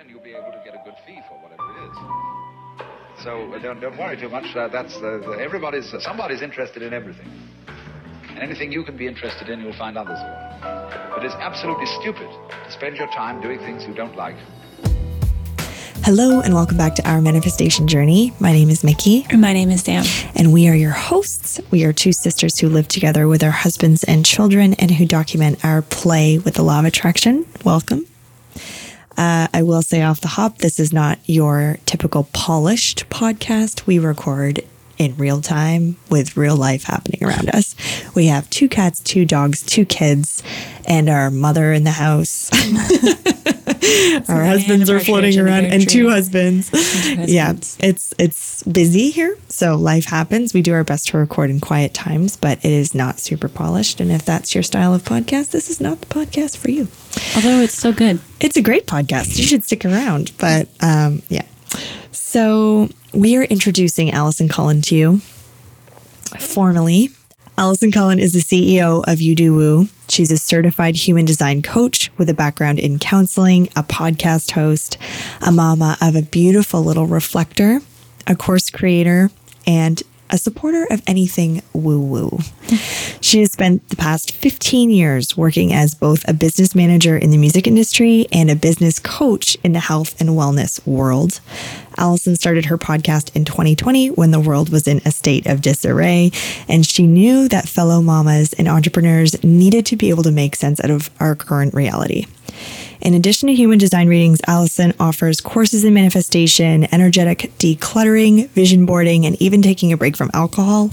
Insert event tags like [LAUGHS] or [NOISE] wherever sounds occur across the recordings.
then you'll be able to get a good fee for whatever it is. So uh, don't, don't worry too much. Uh, that's uh, the, everybody's somebody's interested in everything, and anything you can be interested in, you'll find others will. But it's absolutely stupid to spend your time doing things you don't like. Hello, and welcome back to our manifestation journey. My name is Mickey. And my name is Sam. And we are your hosts. We are two sisters who live together with our husbands and children and who document our play with the law of attraction. Welcome. Uh, I will say off the hop, this is not your typical polished podcast. We record in real time with real life happening around us. We have two cats, two dogs, two kids, and our mother in the house. [LAUGHS] [LAUGHS] our husbands are floating around and two husbands. and two husbands. Yeah, it's it's busy here, so life happens. We do our best to record in quiet times, but it is not super polished. And if that's your style of podcast, this is not the podcast for you. Although it's so good, it's a great podcast. You should stick around. But um, yeah, so we are introducing Allison Cullen to you formally. Allison Cullen is the CEO of You Do Woo. She's a certified human design coach with a background in counseling, a podcast host, a mama of a beautiful little reflector, a course creator, and a supporter of anything woo woo. She has spent the past 15 years working as both a business manager in the music industry and a business coach in the health and wellness world. Allison started her podcast in 2020 when the world was in a state of disarray, and she knew that fellow mamas and entrepreneurs needed to be able to make sense out of our current reality. In addition to human design readings, Allison offers courses in manifestation, energetic decluttering, vision boarding, and even taking a break from alcohol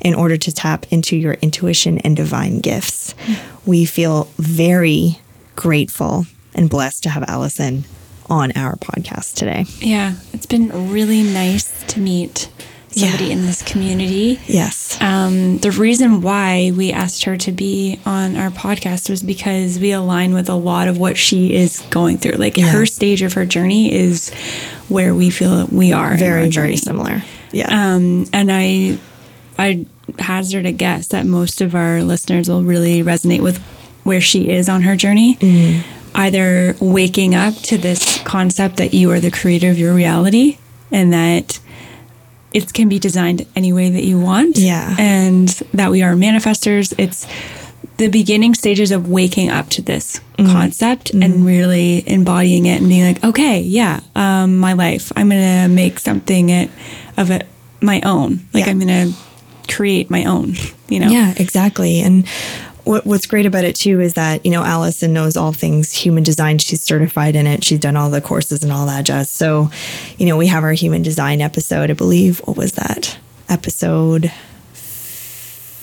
in order to tap into your intuition and divine gifts. Hmm. We feel very grateful and blessed to have Allison on our podcast today. Yeah, it's been really nice to meet somebody yeah. in this community. Yes. Um, the reason why we asked her to be on our podcast was because we align with a lot of what she is going through. Like yeah. her stage of her journey is where we feel we are. Very, very similar. Yeah. Um, and I, I hazard a guess that most of our listeners will really resonate with where she is on her journey. Mm. Either waking up to this concept that you are the creator of your reality and that it can be designed any way that you want. Yeah. And that we are manifestors. It's the beginning stages of waking up to this mm-hmm. concept mm-hmm. and really embodying it and being like, okay, yeah, um, my life, I'm going to make something it, of it my own. Like yeah. I'm going to create my own, you know? Yeah, exactly. And what, what's great about it too is that you know Allison knows all things human design. She's certified in it. She's done all the courses and all that jazz. So, you know, we have our human design episode. I believe what was that episode?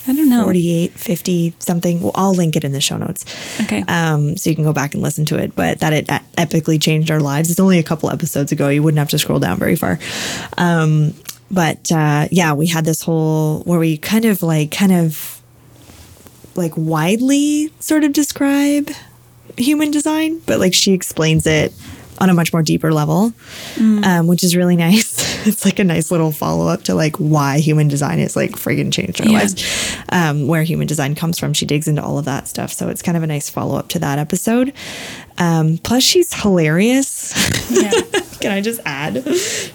I don't know. 48, 50, something. Well, I'll link it in the show notes. Okay. Um, so you can go back and listen to it. But that it epically changed our lives. It's only a couple episodes ago. You wouldn't have to scroll down very far. Um, but uh, yeah, we had this whole where we kind of like, kind of like widely sort of describe human design, but like she explains it on a much more deeper level, mm. um, which is really [LAUGHS] nice. it's like a nice little follow up to like why human design is like friggin' changed our yeah. lives, um, where human design comes from. She digs into all of that stuff. So it's kind of a nice follow up to that episode. Um, plus, she's hilarious. Yeah. [LAUGHS] Can I just add?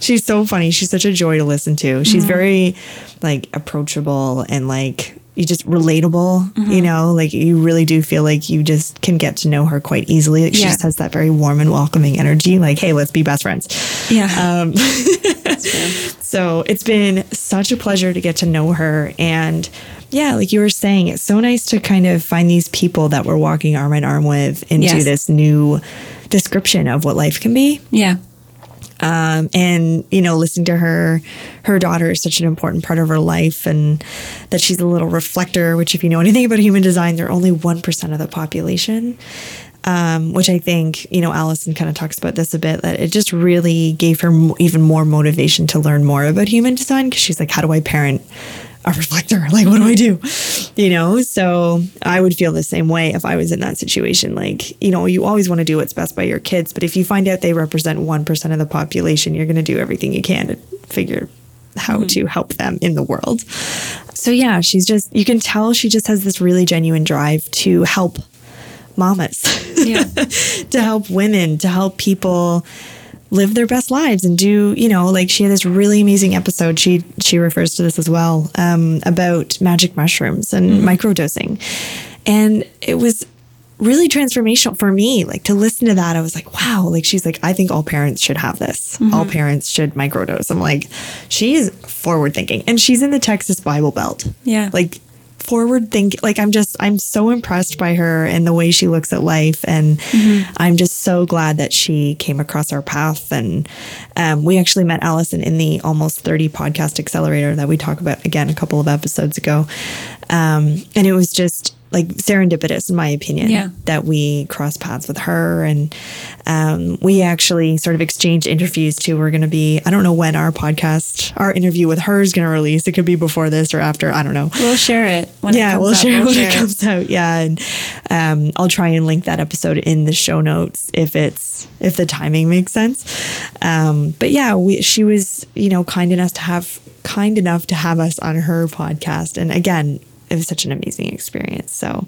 She's so funny. She's such a joy to listen to. She's mm-hmm. very like approachable and like you just relatable, mm-hmm. you know, like you really do feel like you just can get to know her quite easily. Like she yeah. just has that very warm and welcoming energy. Like, hey, let's be best friends. Yeah. Um, [LAUGHS] so it's been such a pleasure to get to know her. And yeah, like you were saying, it's so nice to kind of find these people that we're walking arm in arm with into yes. this new description of what life can be. Yeah. Um, and you know, listening to her, her daughter is such an important part of her life, and that she's a little reflector. Which, if you know anything about human design, they're only one percent of the population. Um, which I think you know, Allison kind of talks about this a bit. That it just really gave her even more motivation to learn more about human design because she's like, how do I parent a reflector. [LAUGHS] Like, what do I do? You know, so I would feel the same way if I was in that situation. Like, you know, you always want to do what's best by your kids, but if you find out they represent 1% of the population, you're going to do everything you can to figure how mm-hmm. to help them in the world. So, yeah, she's just, you can tell she just has this really genuine drive to help mamas, Yeah. [LAUGHS] to help women, to help people live their best lives and do you know like she had this really amazing episode. She she refers to this as well um, about magic mushrooms and microdosing. And it was really transformational for me like to listen to that. I was like wow like she's like i think all parents should have this. All parents should microdose. I'm like she's forward thinking. And she's in the texas bible belt. Yeah. like forward thinking. like i'm just i'm so impressed by her and the way she looks at life. And i'm just so glad that she came across our path. And um, we actually met allison in the almost 30 podcast accelerator that we talked about again a couple of episodes ago. Um, and it was just like serendipitous in my opinion Yeah. that we crossed paths with her and um, we actually sort of exchanged interviews too we're going to be i don't know when our podcast our interview with her is going to release it could be before this or after i don't know We'll share it when yeah, it comes we'll up. share We'll when share it comes out. Yeah, and um, I'll try and link that episode in the show notes if it's if the timing makes sense. Um, but yeah, we, she was you know kind enough to have kind enough to have us on her podcast, and again, it was such an amazing experience. So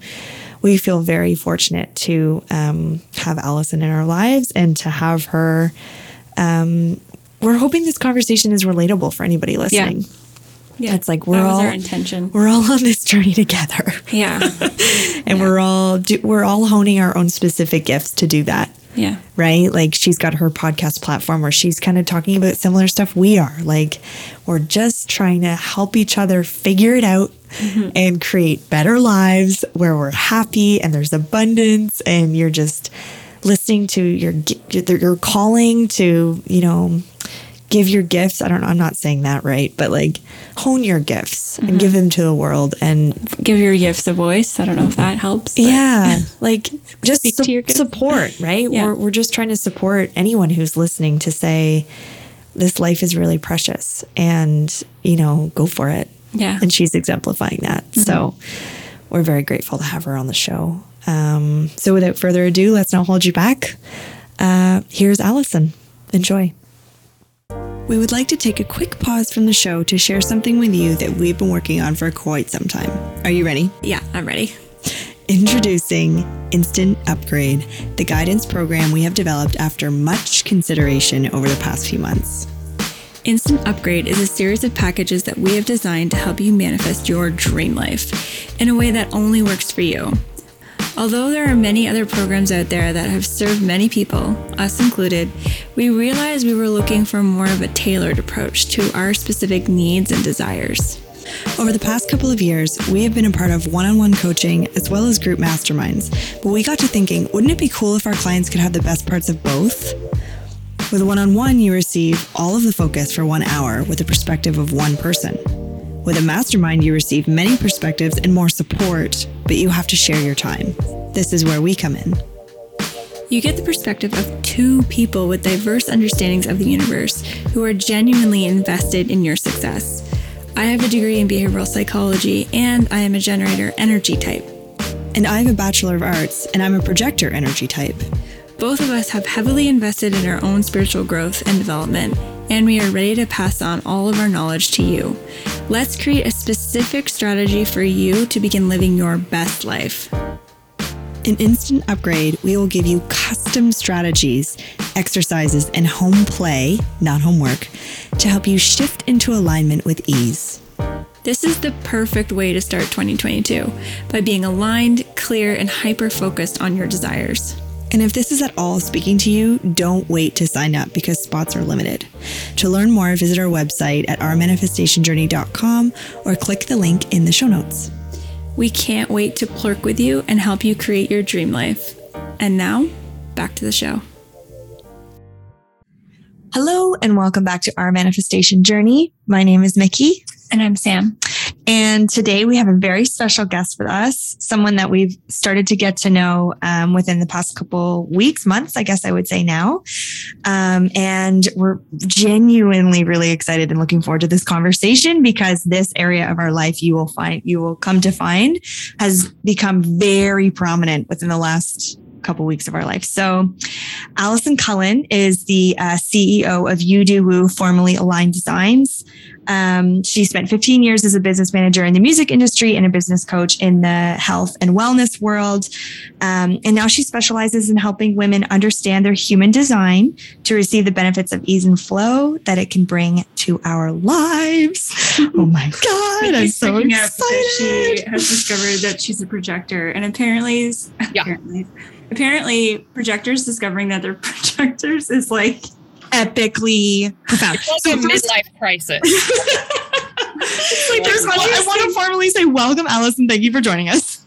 we feel very fortunate to um, have Allison in our lives and to have her. Um, we're hoping this conversation is relatable for anybody listening. Yeah. It's like we're all our intention. we're all on this journey together Yeah. [LAUGHS] and we're all do, we're all honing our own specific gifts to do that Yeah. right like she's got her podcast platform where she's kind of talking about similar stuff we are like we're just trying to help each other figure it out mm-hmm. and create better lives where we're happy and there's abundance and you're just listening to your your calling to you know give your gifts. I don't know i'm not saying that right but like hone your gifts and give them to the world and Give your gifts a voice. I don't know if that helps. yeah like [LAUGHS] just su- support right? Yeah. we're, we're just trying to support anyone who's listening to say this life is really precious and you know go for it. Yeah. and she's exemplifying that. So we're very grateful to have her on the show. Um, so without further ado let's not hold you back. Uh, here's allison. Enjoy we would like to take a quick pause from the show to share something with you that we've been working on for quite some time. Are you ready? Yeah, I'm ready. Introducing Instant Upgrade, the guidance program we have developed after much consideration over the past few months. Instant Upgrade is a series of packages that we have designed to help you manifest your dream life in a way that only works for you. Although there are many other programs out there that have served many people, us included, we realized we were looking for more of a tailored approach to our specific needs and desires. Over the past couple of years, we have been a part of one on one coaching as well as group masterminds, but we got to thinking wouldn't it be cool if our clients could have the best parts of both? With one on one, you receive all of the focus for one hour with the perspective of one person. With a mastermind, you receive many perspectives and more support, but you have to share your time. This is where we come in. You get the perspective of two people with diverse understandings of the universe who are genuinely invested in your success. I have a degree in behavioral psychology and I am a generator energy type. And I have a Bachelor of Arts, and I'm a projector energy type. Both of us have heavily invested in our own spiritual growth and development, and we are ready to pass on all of our knowledge to you. Let's create a specific strategy for you to begin living your best life. In Instant Upgrade, we will give you custom strategies, exercises, and home play, not homework, to help you shift into alignment with ease. This is the perfect way to start 2022 by being aligned, clear, and hyper focused on your desires. And if this is at all speaking to you, don't wait to sign up because spots are limited. To learn more, visit our website at ourmanifestationjourney.com or click the link in the show notes. We can't wait to plurk with you and help you create your dream life. And now, back to the show. Hello, and welcome back to Our Manifestation Journey. My name is Mickey. And I'm Sam. And today we have a very special guest with us, someone that we've started to get to know um, within the past couple weeks, months, I guess I would say now. Um, and we're genuinely really excited and looking forward to this conversation because this area of our life you will find, you will come to find has become very prominent within the last couple weeks of our life. So, Allison Cullen is the uh, CEO of You Do Woo, formerly Align Designs. Um, she spent 15 years as a business manager in the music industry and a business coach in the health and wellness world. Um, and now she specializes in helping women understand their human design to receive the benefits of ease and flow that it can bring to our lives. [LAUGHS] oh my God. I'm so excited. she has discovered that she's a projector. And apparently, Yeah. apparently, apparently projectors discovering that they're [LAUGHS] projectors is like epically profound. It's like a first- midlife crisis. [LAUGHS] like, there's one- I want to formally say welcome, Allison. Thank you for joining us.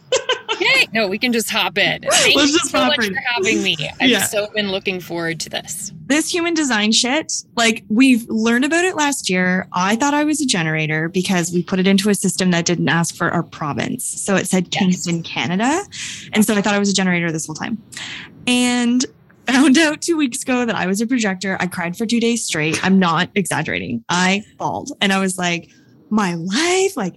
Yay! [LAUGHS] No, we can just hop in. Thank Let's you just so much in. for having me. I've Yeah. so been looking forward to this. This human design shit, like we've learned about it last year. I thought I was a generator because we put it into a system that didn't ask for our province. So it said Kingston, Canada. And so I thought I was a generator this whole time. And found out two weeks ago that I was a projector. I cried for two days straight. I'm not exaggerating. I bawled and I was like, my life, like,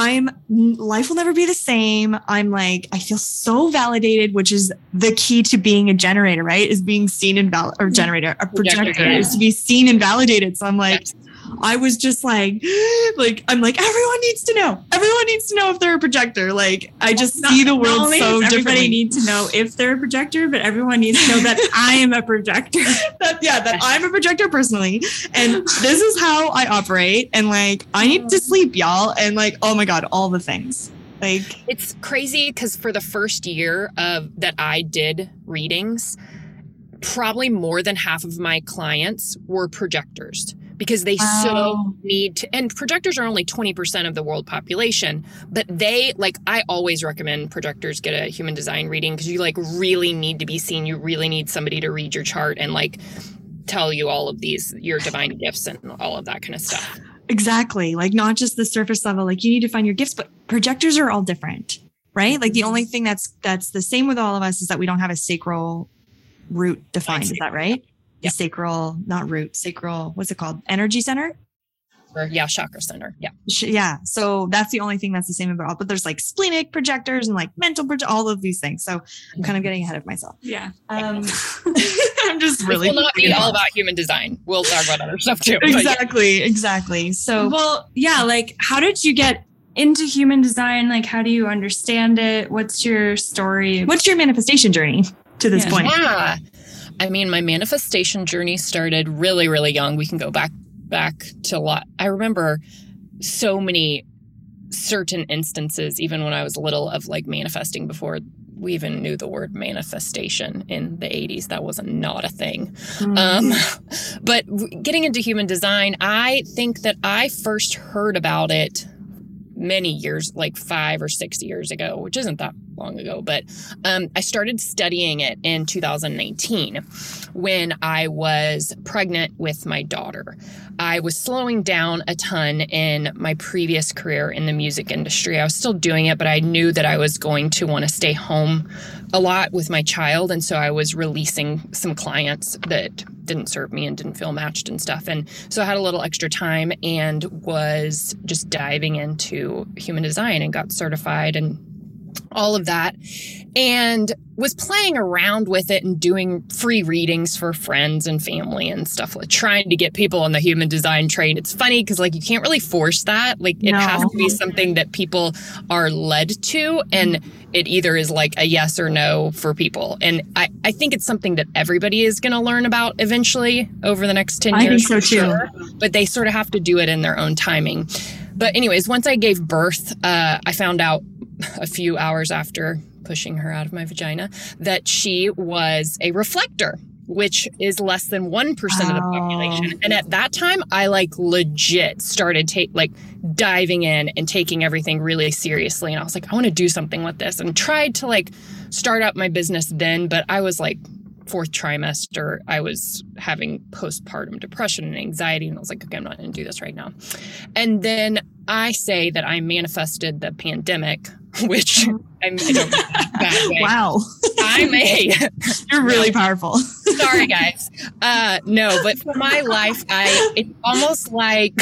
I'm life will never be the same. I'm like, I feel so validated, which is the key to being a generator, right? Is being seen and val or mm-hmm. generator, a projector Projector, yeah. is to be seen and validated. So I'm like, Yes. I was just like, [GASPS] like, I'm like, everyone needs to know. Everyone needs to know if they're a projector. Like, I just see the Not world only so does everybody differently. need to know if they're a projector, but everyone needs to know that [LAUGHS] I am a projector. [LAUGHS] that, yeah, that I'm a projector personally. And this is how I operate. And like, I need to mm. sleep, y'all. And like, oh my God, all the things. Like, It's crazy because for the first year of that I did readings, probably more than half of my clients were projectors because they Wow. so need to and projectors are only 20% of the world population but they like i always recommend projectors get a human design reading because you like really need to be seen you really need somebody to read your chart and like tell you all of these your divine gifts and all of that kind of stuff exactly. Like, not just the surface level. Like, you need to find your gifts, but projectors are all different, right? Like, the only thing that's that's the same with all of us is that we don't have a sacral root defined. Is that right? Yeah. The sacral, not root, sacral. What's it called? Energy center. or yeah chakra center yeah Sh- yeah so that's the only thing that's the same about all but there's like splenic projectors and like mental project all of these things so i'm kind of getting ahead of myself Yeah. um [LAUGHS] [LAUGHS] i'm just really this will not be all about human design we'll talk about other stuff too but yeah. exactly exactly so Well, yeah, like how did you get into human design? Like how do you understand it? What's your story? what's your manifestation journey to this Yeah. point Yeah. I mean, my manifestation journey started really, really young. We can go back back to a lot. I remember so many certain instances, even when I was little, of like manifesting before we even knew the word manifestation in the 80s. That was not a thing. Um, [LAUGHS] but getting into human design, I think that I first heard about it many years, like five or six years ago, which isn't that long ago. But um, I started studying it in 2019 when I was pregnant with my daughter. I was slowing down a ton in my previous career in the music industry. I was still doing it, but I knew that I was going to want to stay home a lot with my child. And so I was releasing some clients that didn't serve me and didn't feel matched and stuff. And so I had a little extra time and was just diving into human design and got certified and all of that and was playing around with it and doing free readings for friends and family and stuff like trying to get people on the human design train it's funny because like you can't really force that like it has to be something that people are led to and it either is like a yes or no for people and i, I think it's something that everybody is going to learn about eventually over the next 10 I think years so too. sure. but they sort of have to do it in their own timing but anyways once i gave birth uh, i found out a few hours after pushing her out of my vagina that she was a reflector which is less than 1% of the Oh. population and at that time i like legit started take like diving in and taking everything really seriously and i was like i want to do something with this and tried to like start up my business then but i was like fourth trimester i was having postpartum depression and anxiety and i was like okay i'm not going to do this right now and then i say that i manifested the pandemic [LAUGHS] which I'm, I don't mean that bad [LAUGHS] way. wow I may. [LAUGHS] you're really powerful Sorry, guys. Uh, no, but for my life, I it's almost like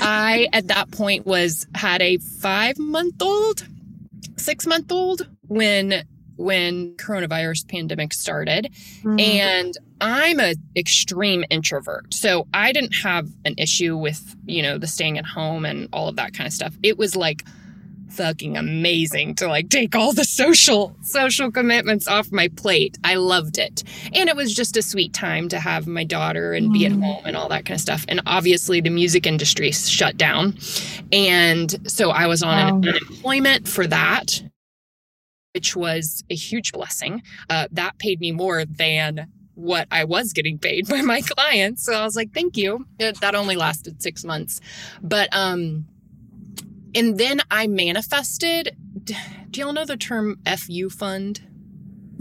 I at that point was had a five month old, six month old when when coronavirus pandemic started. Mm-hmm. and i'm a extreme introvert. So i didn't have an issue with you know the staying at home and all of that kind of stuff. It was like fucking amazing to like take all the social social commitments off my plate. I loved it. And it was just a sweet time to have my daughter and be at home and all that kind of stuff. And obviously the music industry shut down. And so i was on Wow. an unemployment for that which was a huge blessing. Uh, that paid me more than what I was getting paid [LAUGHS] by my clients. So I was like, thank you. That only lasted six months. But, um, and then I manifested. Do y'all know the term FU fund?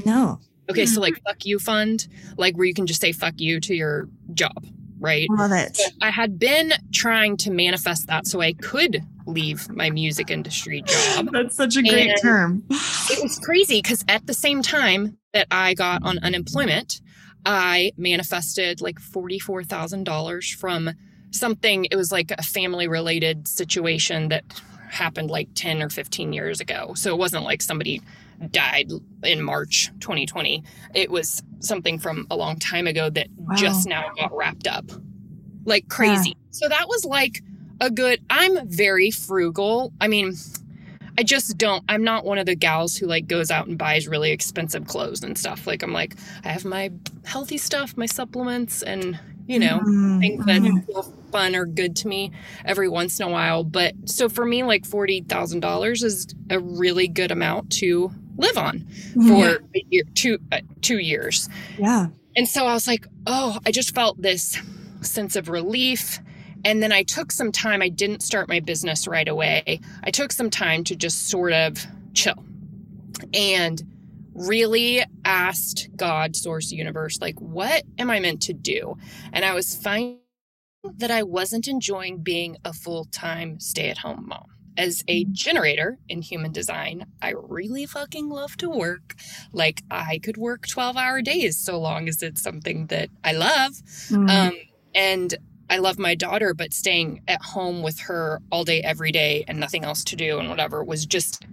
No. Okay, so like fuck you fund, like where you can just say fuck you to your job, right? Love it. I had been trying to manifest that so I could leave my music industry job. That's such a great And- term. it was crazy because at the same time that I got on unemployment, I manifested like $44,000 from something. It was like a family related situation that happened like 10 or 15 years ago. So it wasn't like somebody died in March 2020. It was something from a long time ago that Wow. just now got wrapped up like crazy. So that was like a good, I'm very frugal. I mean, I just don't. I'm not one of the gals who like goes out and buys really expensive clothes and stuff. Like I'm like I have my healthy stuff, my supplements, and you know Mm, things that mm. feel fun or good to me every once in a while. But so for me, like forty thousand dollars is a really good amount to live on for a year, two uh, two years. Yeah. And so I was like, oh, I just felt this sense of relief. And then I took some time. I didn't start my business right away. I took some time to just sort of chill and really asked God, source, universe, like, what am I meant to do? And I was finding that I wasn't enjoying being a full time stay at home mom. As a generator in human design, I really fucking love to work. Like, I could work 12 hour days so long as it's something that I love. Mm. Um, and I love my daughter, but staying at home with her all day, every day, and nothing else to do and whatever was just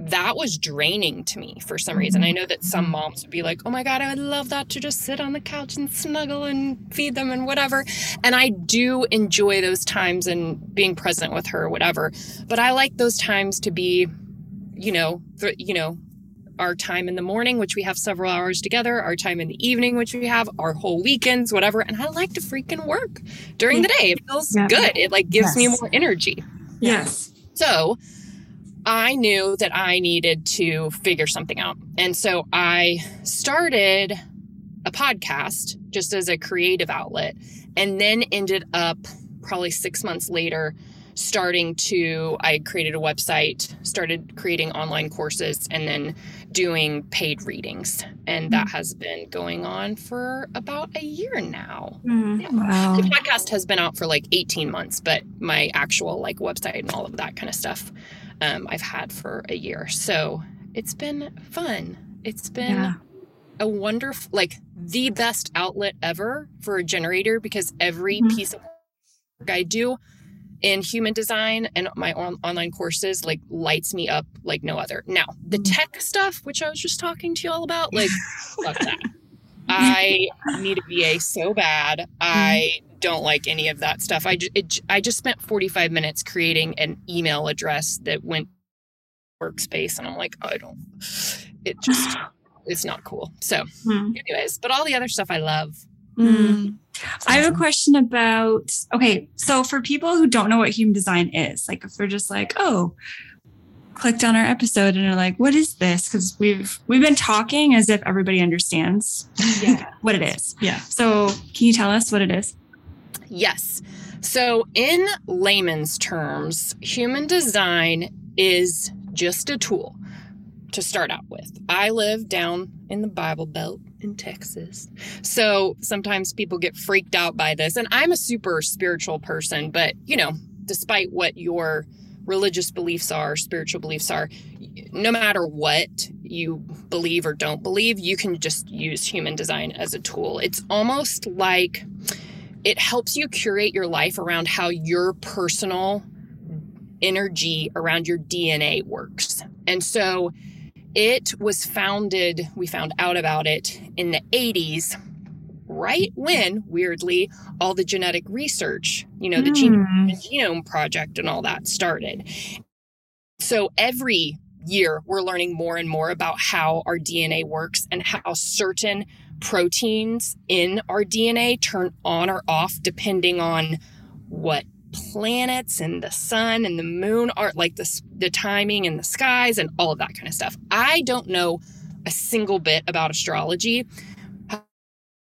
that was draining to me for some reason. I know that some moms would be like, oh my God, I would love that to just sit on the couch and snuggle and feed them and whatever. And I do enjoy those times and being present with her, whatever. But I like those times to be, you know, th- you know, our time in the morning, which we have several hours together, our time in the evening, which we have, our whole weekends, whatever. And I like to freaking work during the day. It feels Yeah. good. It like gives me more energy. yes. So I knew that I needed to figure something out. And so I started a podcast just as a creative outlet and then ended up probably six months later starting to i created a website started creating online courses and then doing paid readings and that has been going on for about a year now Wow. the podcast has been out for like 18 months but my actual like website and all of that kind of stuff um, i've had for a year so it's been fun it's been Yeah. a wonderful like the best outlet ever for a generator because every Mhm. piece of work i do in human design and my on- online courses like lights me up like no other. Now the Mhm. tech stuff which i was just talking to y'all about like [LAUGHS] fuck that. I need a va so bad. I don't like any of that stuff. I just it, i just spent 45 minutes creating an email address that went workspace and i'm like i don't it just [SIGHS] it's not cool. So Hmm. anyways but all the other stuff i love Mm. I have a question about okay, so for people who don't know what human design is, like if they're just like, oh, clicked on our episode and are like, what is this? Because we've we've been talking as if everybody understands Yeah. [LAUGHS] what it is. Yeah. So can you tell us what it is? Yes. So, in layman's terms, human design is just a tool to start out with. I live down in the Bible Belt in Texas. So, sometimes people get freaked out by this. And I'm a super spiritual person, but, you know, despite what your religious beliefs are, spiritual beliefs are, no matter what you believe or don't believe, you can just use human design as a tool. It's almost like it helps you curate your life around how your personal energy around your DNA works. And so It was founded, we found out about it in the 80s, right when, weirdly, all the genetic research, you know, the Hmm. Genome, Genome Project and all that started. So every year, we're learning more and more about how our DNA works and how certain proteins in our DNA turn on or off depending on what planets and the sun and the moon are like the, the timing and the skies and all of that kind of stuff. I don't know a single bit about astrology.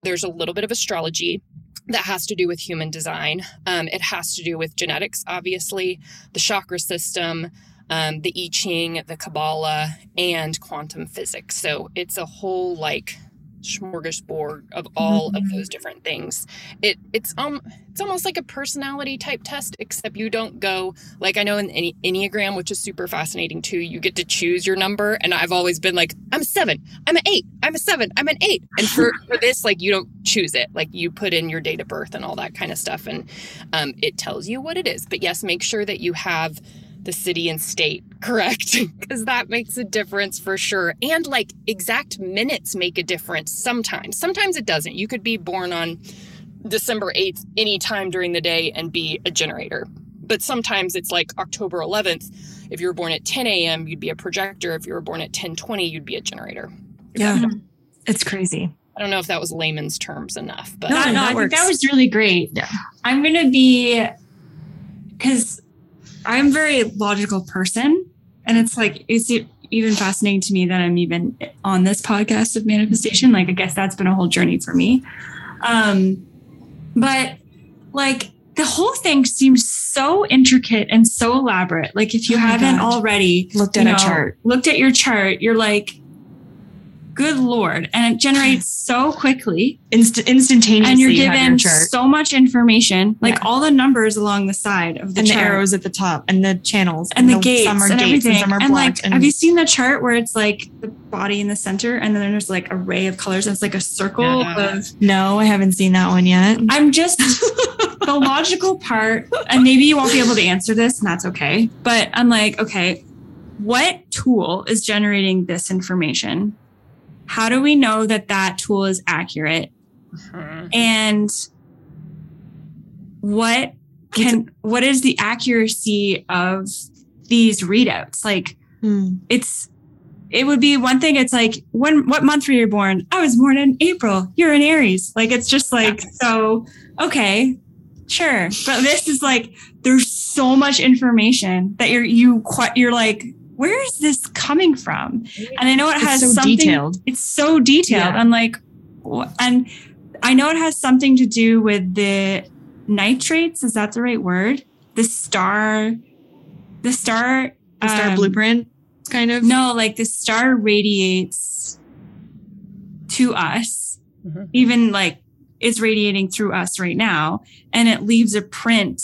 There's a little bit of astrology that has to do with human design. Um, it has to do with genetics, obviously, the chakra system, um, the I Ching, the Kabbalah, and quantum physics. So it's a whole like smorgasbord of all of those different things. It it's um it's almost like a personality type test, except you don't go like I know in the Enneagram, which is super fascinating too. You get to choose your number, and I've always been like, I'm a seven, I'm an eight, I'm a seven, I'm an eight. And for [LAUGHS] for this, like you don't choose it, like you put in your date of birth and all that kind of stuff, and um, it tells you what it is. But yes, make sure that you have the city and state [LAUGHS] correct? Because that makes a difference for sure. And like exact minutes make a difference sometimes. Sometimes it doesn't. You could be born on december 8th anytime during the day and be a generator. But sometimes it's like october 11th if you were born at 10 a.m you'd be a projector. If you were born at 10:20 you'd be a generator. Yeah. Mm-hmm. It's crazy. i don't know if that was layman's terms enough but No, no, no, that I think that was really great. Yeah. I'm gonna be because I'm a very logical person, and it's like it's even fascinating to me that I'm even on this podcast of manifestation. Like, I guess that's been a whole journey for me. Um, but like the whole thing seems so intricate and so elaborate. Like, if you Oh haven't God. already Looked you at a know, chart. looked at your chart, you're like, good lord, and it generates [SIGHS] so quickly Inst- instantaneously, and you're you your given chart. so much information, like Yeah. all the numbers along the side of the and the arrows at the top and the channels and the gates some are and gates everything. and some are and blocked. like, have you seen the chart where it's like the body in the center, and then there's like a ray of colors, and it's like a circle Yeah. of. no, I haven't seen that one yet. [LAUGHS] I'm just [LAUGHS] the logical part, and maybe you won't be able to answer this, and that's okay. But I'm like, okay, what tool is generating this information? How do we know that that tool is accurate? and what can what is the accuracy of these readouts? Like Hmm. it's it would be one thing it's like when what month were you born? I was born in april. You're in aries. Like it's just like so okay sure. But this is like there's so much information that you're you quite you're like where is this coming from and i know it has so something detailed. it's so detailed. Yeah. I'm like, and I know it has something to do with the nitrates. Is that the right word? The star, the star, The star um, blueprint, kind of. No, like the star radiates to us, Mhm. even like it's radiating through us right now, and it leaves a print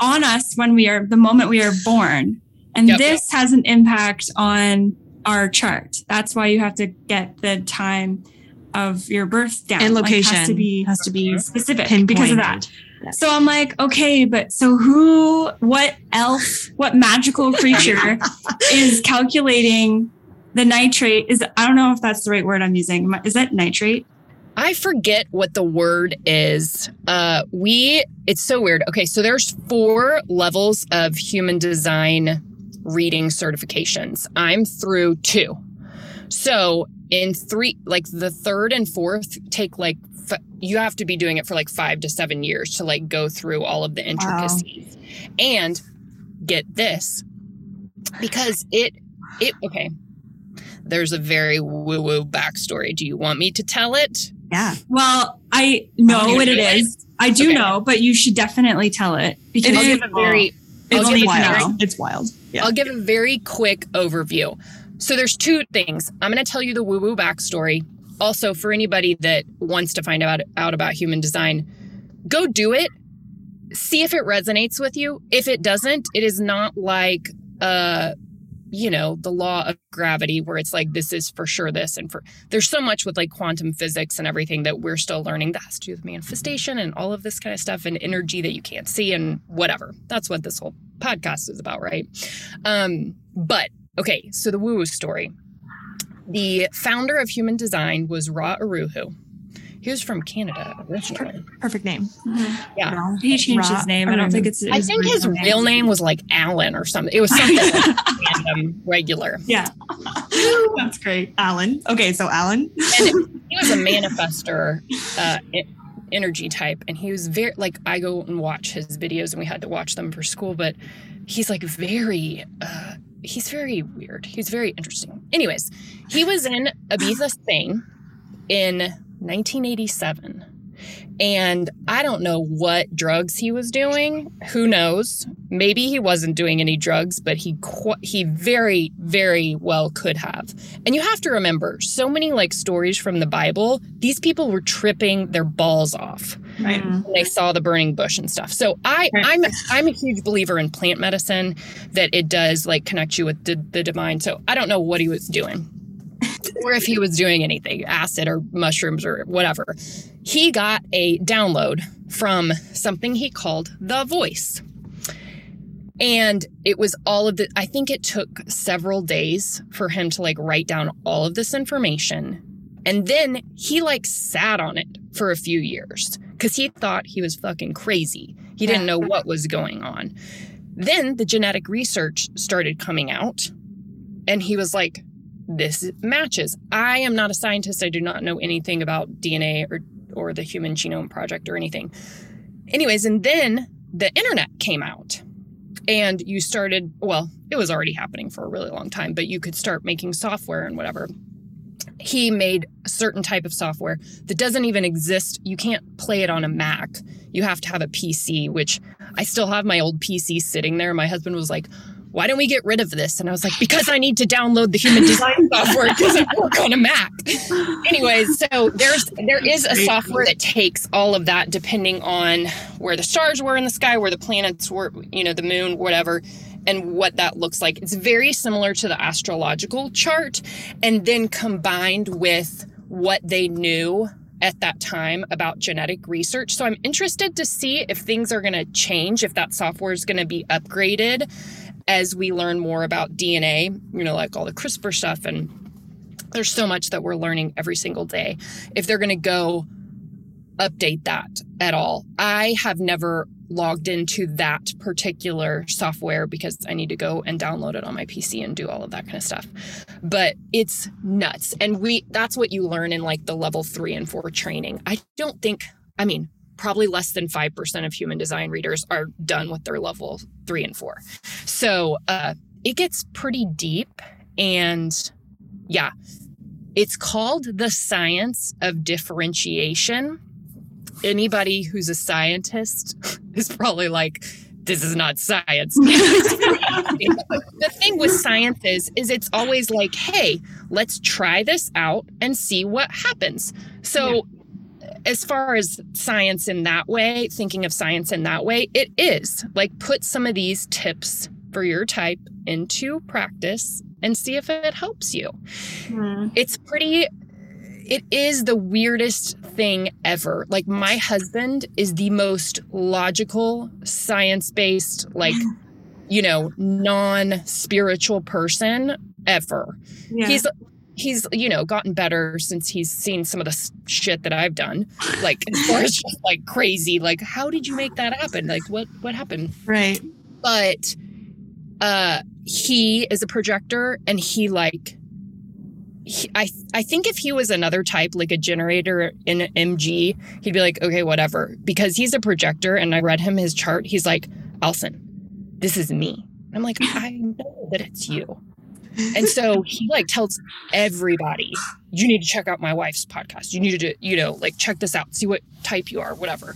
on us when we are the moment we are born. And Yep. this has an impact on our chart. That's why you have to get the time of your birth down. and Like, location has to be has to be specific pinpointed. because of that. So I'm like, okay, but so who, what elf, what magical [LAUGHS] creature is calculating the nitrate? Is I don't know if that's the right word I'm using. Is that nitrate? I forget what the word is. Uh, we, it's so weird. Okay, so there's four levels of human design reading certifications. I'm through two. So in three, like the third and fourth take like, f- you have to be doing it for like five to seven years to like go through all of the intricacies. And get this, because it, it, okay. There's a very woo woo backstory. Do you want me to tell it? Yeah. Well, I know You what it it? is. I do Okay. know, but you should definitely tell it because I'll a very It's I'll give a wild. very- It's wild. Yeah. I'll give a very quick overview. So there's two things. I'm going to tell you the woo woo backstory. Also, for anybody that wants to find out out about human design, go do it. See if it resonates with you. If it doesn't, it is not like uh you know the law of gravity where it's like this is for sure this and for there's so much with like quantum physics and everything that we're still learning that has to do with manifestation and all of this kind of stuff and energy that you can't see and whatever that's what this whole podcast is about right um but okay, so the woo woo story. The founder of human design was Ra Uru Hu. He was from Canada originally. Perfect name. Yeah. Ra- He changed Ra- his name. I don't think it's. I think his real name was like Alan or something. It was something like [LAUGHS] random, regular. Yeah. That's great. Alan. Okay, so Alan. And he [LAUGHS] was a manifester uh, energy type. And he was very, like, I go and watch his videos and we had to watch them for school, but he's like very, uh, he's very weird. He's very interesting. Anyways, he was in Ibiza, Spain in 1987. And I don't know what drugs he was doing. Who knows? Maybe he wasn't doing any drugs, but he qu- he very very well could have. And you have to remember, so many like stories from the Bible, these people were tripping their balls off Right. Mm-hmm. when they saw the burning bush and stuff. So I I'm I'm a huge believer in plant medicine that it does like connect you with the, the divine. So I don't know what he was doing. Or if he was doing anything, acid or mushrooms or whatever. He got a download from something he called the voice. And it was all of the, I think it took several days for him to like write down all of this information. And then he like sat on it for a few years because he thought he was fucking crazy. He didn't know what was going on. Then the genetic research started coming out, and he was like, This matches. I am not a scientist. I do not know anything about DNA or, or the Human Genome Project or anything. Anyways, and then the internet came out and you started, well, it was already happening for a really long time, but you could start making software and whatever. He made a certain type of software that doesn't even exist. You can't play it on a Mac. You have to have a PC, which I still have my old PC sitting there. My husband was like, why don't we get rid of this? And I was like, because I need to download the human design [LAUGHS] software. It doesn't work on a Mac. Anyways, so there's there is a software that takes all of that depending on where the stars were in the sky, where the planets were, you know, the moon, whatever, and what that looks like. It's very similar to the astrological chart, and then combined with what they knew at that time about genetic research. So I'm interested to see if things are going to change, if that software is going to be upgraded as we learn more about DNA, you know, like all the CRISPR stuff. And there's so much that we're learning every single day. If they're going to go update that at all, I have never logged into that particular software because I need to go and download it on my PC and do all of that kind of stuff. But it's nuts. And we that's what you learn in like the level 3 and 4 training. I don't think I mean probably less than 5% of human design readers are done with their level 3 and 4. So, uh it gets pretty deep and yeah, it's called the science of differentiation. Anybody who's a scientist [LAUGHS] is probably like this is not science. [LAUGHS] The thing with science is is it's always like hey let's try this out and see what happens. So as far as science in that way thinking of science in that way it is like put some of these tips for your type into practice and see if it helps you hmm. it's pretty it is the weirdest thing ever. Like my husband is the most logical, science-based, like [SIGHS] you know, non-spiritual person ever. Yeah. He's he's you know gotten better since he's seen some of the shit that I've done. Like as far as just like crazy, like how did you make that happen? Like what what happened? right. but uh he is a projector and he like he, I I think if he was another type like a generator in MG he'd be like okay whatever because he's a projector and I read him his chart he's like Allison this is me I'm like I know that it's you and so he like tells everybody you need to check out my wife's podcast you need to you know like check this out see what type you are whatever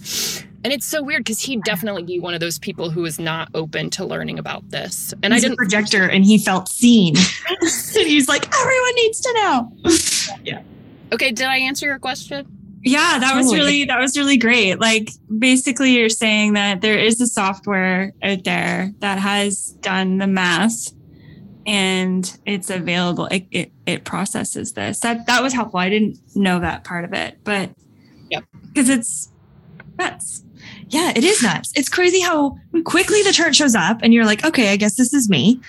and it's so weird because he'd definitely be one of those people who is not open to learning about this. And He's I a didn't projector and he felt seen. [LAUGHS] and he's like, everyone needs to know. [LAUGHS] Yeah. Okay, did I answer your question? Yeah, that was really that was really great. Like basically you're saying that there is a software out there that has done the math and it's available. It it, it processes this. That that was helpful. I didn't know that part of it, but yeah, Because it's nuts. Yeah, it is nuts. It's crazy how quickly the chart shows up and you're like, okay, I guess this is me.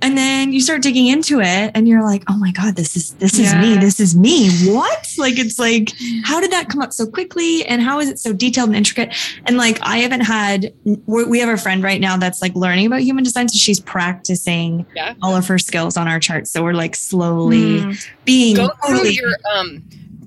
And then you start digging into it and you're like, oh my God, this is this is Yeah. me. This is me. What? Like it's like, how did that come up so quickly? And how is it so detailed and intricate? And like I haven't had we have a friend right now that's like learning about human design. So she's practicing Yeah. all of her skills on our charts. So we're like slowly Mm. being Go through totally your um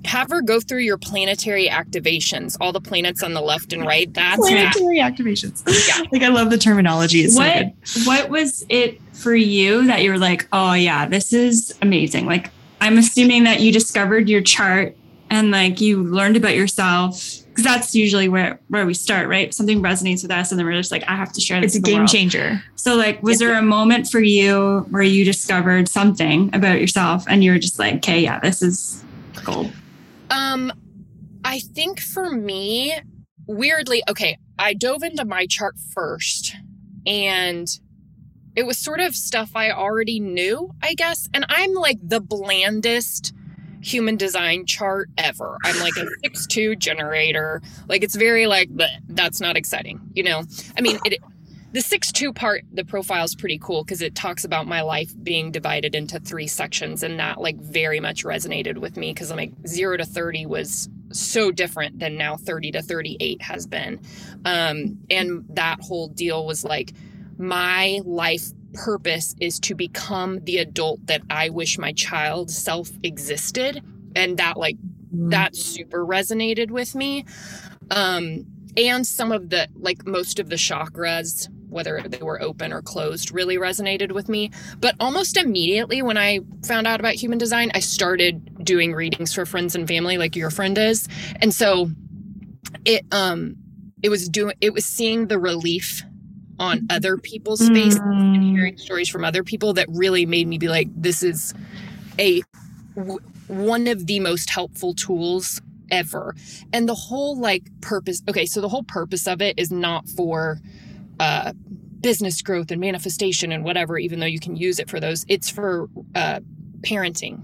have her go through your planetary activations, all the planets on the left and right. That's that. planetary activations. Yeah. [LAUGHS] Like I love the terminology. It's so what good. what was it for you that you were like, oh yeah, this is amazing? Like I'm assuming that you discovered your chart and like you learned about yourself because that's usually where where we start, right? Something resonates with us, and then we're just like, I have to share It's a game world. changer. So like, was there a moment for you where you discovered something about yourself and you were just like, okay, yeah, this is gold. Um, I think for me, weirdly, okay, I dove into my chart first and it was sort of stuff I already knew, I guess. And I'm like the blandest human design chart ever. I'm like a six two generator. Like it's very like, bleh, that's not exciting, you know? I mean, it, the six two part, the profile is pretty cool because it talks about my life being divided into three sections, and that like very much resonated with me because I'm like zero to thirty was so different than now thirty to thirty eight has been, um, and that whole deal was like my life purpose is to become the adult that I wish my child self existed, and that like that super resonated with me. Um and some of the like most of the chakras whether they were open or closed really resonated with me. But almost immediately when i found out about human design i started doing readings for friends and family like your friend is. And so it um it was doing it was seeing the relief on other people's faces and Mm. hearing stories from other people that really made me be like this is a w- one of the most helpful tools ever. And the whole like purpose okay so the whole purpose of it is not for uh business growth and manifestation and whatever even though you can use it for those it's for uh parenting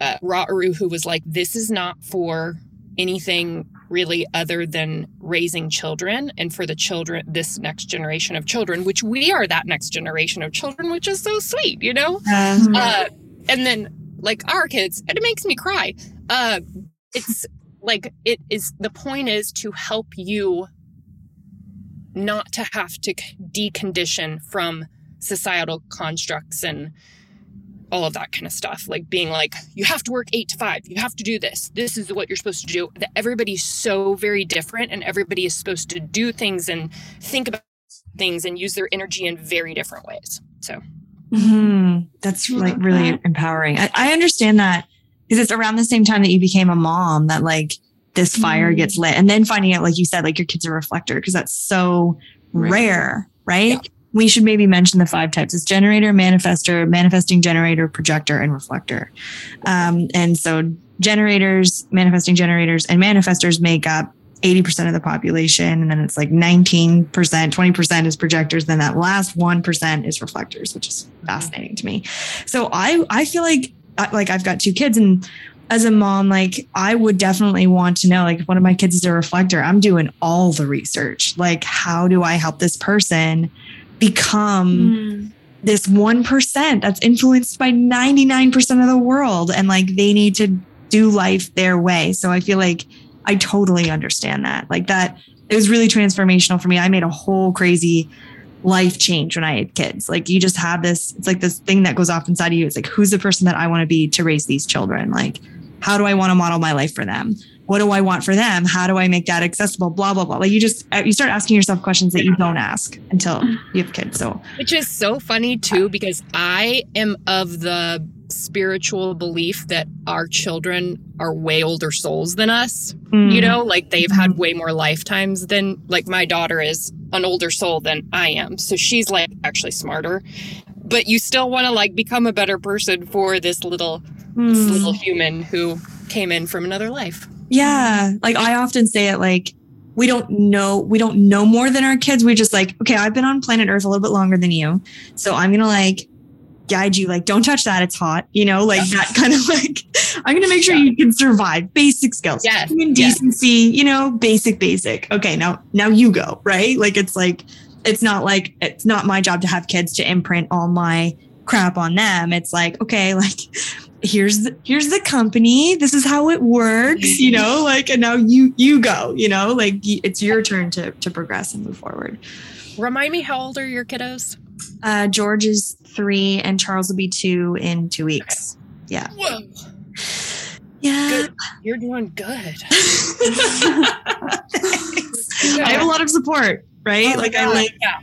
uh Ra Uru Hu was like this is not for anything really other than raising children and for the children this next generation of children which we are that next generation of children which is so sweet you know Yeah. uh, and then like our kids, and it makes me cry. Uh, it's like it is. The point is to help you not to have to decondition from societal constructs and all of that kind of stuff. Like being like, you have to work eight to five. You have to do this. This is what you're supposed to do. That everybody's so very different, and everybody is supposed to do things and think about things and use their energy in very different ways. So. Mhm. That's like really empowering. I, I understand that because it's around the same time that you became a mom that like this fire Mm. gets lit, and then finding out, like you said, like your kid's a reflector because that's so Right. rare, right? Yeah. We should maybe mention the five types: it's generator, manifester, manifesting generator, projector, and reflector. Um, and so generators, manifesting generators, and manifestors make up 80% of the population. And then it's like 19%, 20% is projectors. Then that last 1% is reflectors, which is fascinating to me. So I, I feel like, like I've got two kids and as a mom, like I would definitely want to know, like if one of my kids is a reflector, I'm doing all the research. Like, how do I help this person become Mm. this 1% that's influenced by 99% of the world and like they need to do life their way. So I feel like I totally understand that. Like that it was really transformational for me. I made a whole crazy life change when I had kids. Like you just have this it's like this thing that goes off inside of you. It's like who's the person that I want to be to raise these children? Like how do I want to model my life for them? What do I want for them? How do I make that accessible? Blah blah blah. Like you just you start asking yourself questions that you don't ask until you have kids. So Which is so funny too, because I am of the spiritual belief that our children are way older souls than us. mm, You know, like they've had way more lifetimes than, like, my daughter is an older soul than I am. So she's like actually smarter. But you still want to like become a better person for this little, this mm. little human who came in from another life. Yeah. Like I often say it like we don't know we don't know more than our kids. We just like, okay, I've been on planet Earth a little bit longer than you. So I'm gonna like guide you, like, don't touch that, it's hot. You know, like that kind of [LAUGHS] like I'm gonna make sure you can survive basic skills. Yes, Human yes. decency, you know, basic, basic. Okay, now now you go, right? Like it's like it's not like it's not my job to have kids to imprint all my crap on them. It's like, okay, [LAUGHS] like here's the, here's the company. This is how it works, you know, like and now you you go, you know, like it's your turn to to progress and move forward. Remind me, how old are your kiddos? Uh George is 3 and Charles will be 2 in 2 weeks. Yeah. Whoa, Yeah. Good. you're doing good. [LAUGHS] [LAUGHS] I have a lot of support, right? Oh my like I like yeah.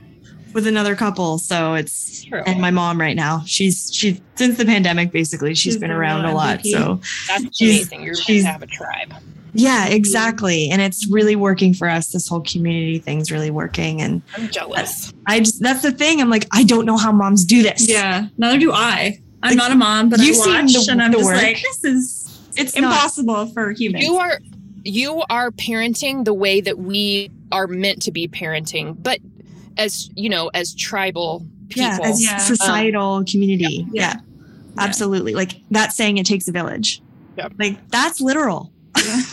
With another couple, so it's True. and my mom right now. She's she since the pandemic basically she's She's been around a lot. MVP. So That's she's- amazing. You're going she's- have a tribe. yeah, exactly. And it's really working for us. This whole community thing's really working. And I'm jealous. I just that's the thing. I'm like, I don't know how moms do this. Yeah, neither do I. I'm Like, not a mom, but you've I watch the, and I'm just work. like, this is It's not impossible for humans. You are you are parenting the way that we are meant to be parenting, but as you know, as tribal people. yeah, as um, Yeah. societal community. Yeah. Yeah. Absolutely. Like that saying it takes a village. Yep. Like that's literal. Yeah. [LAUGHS]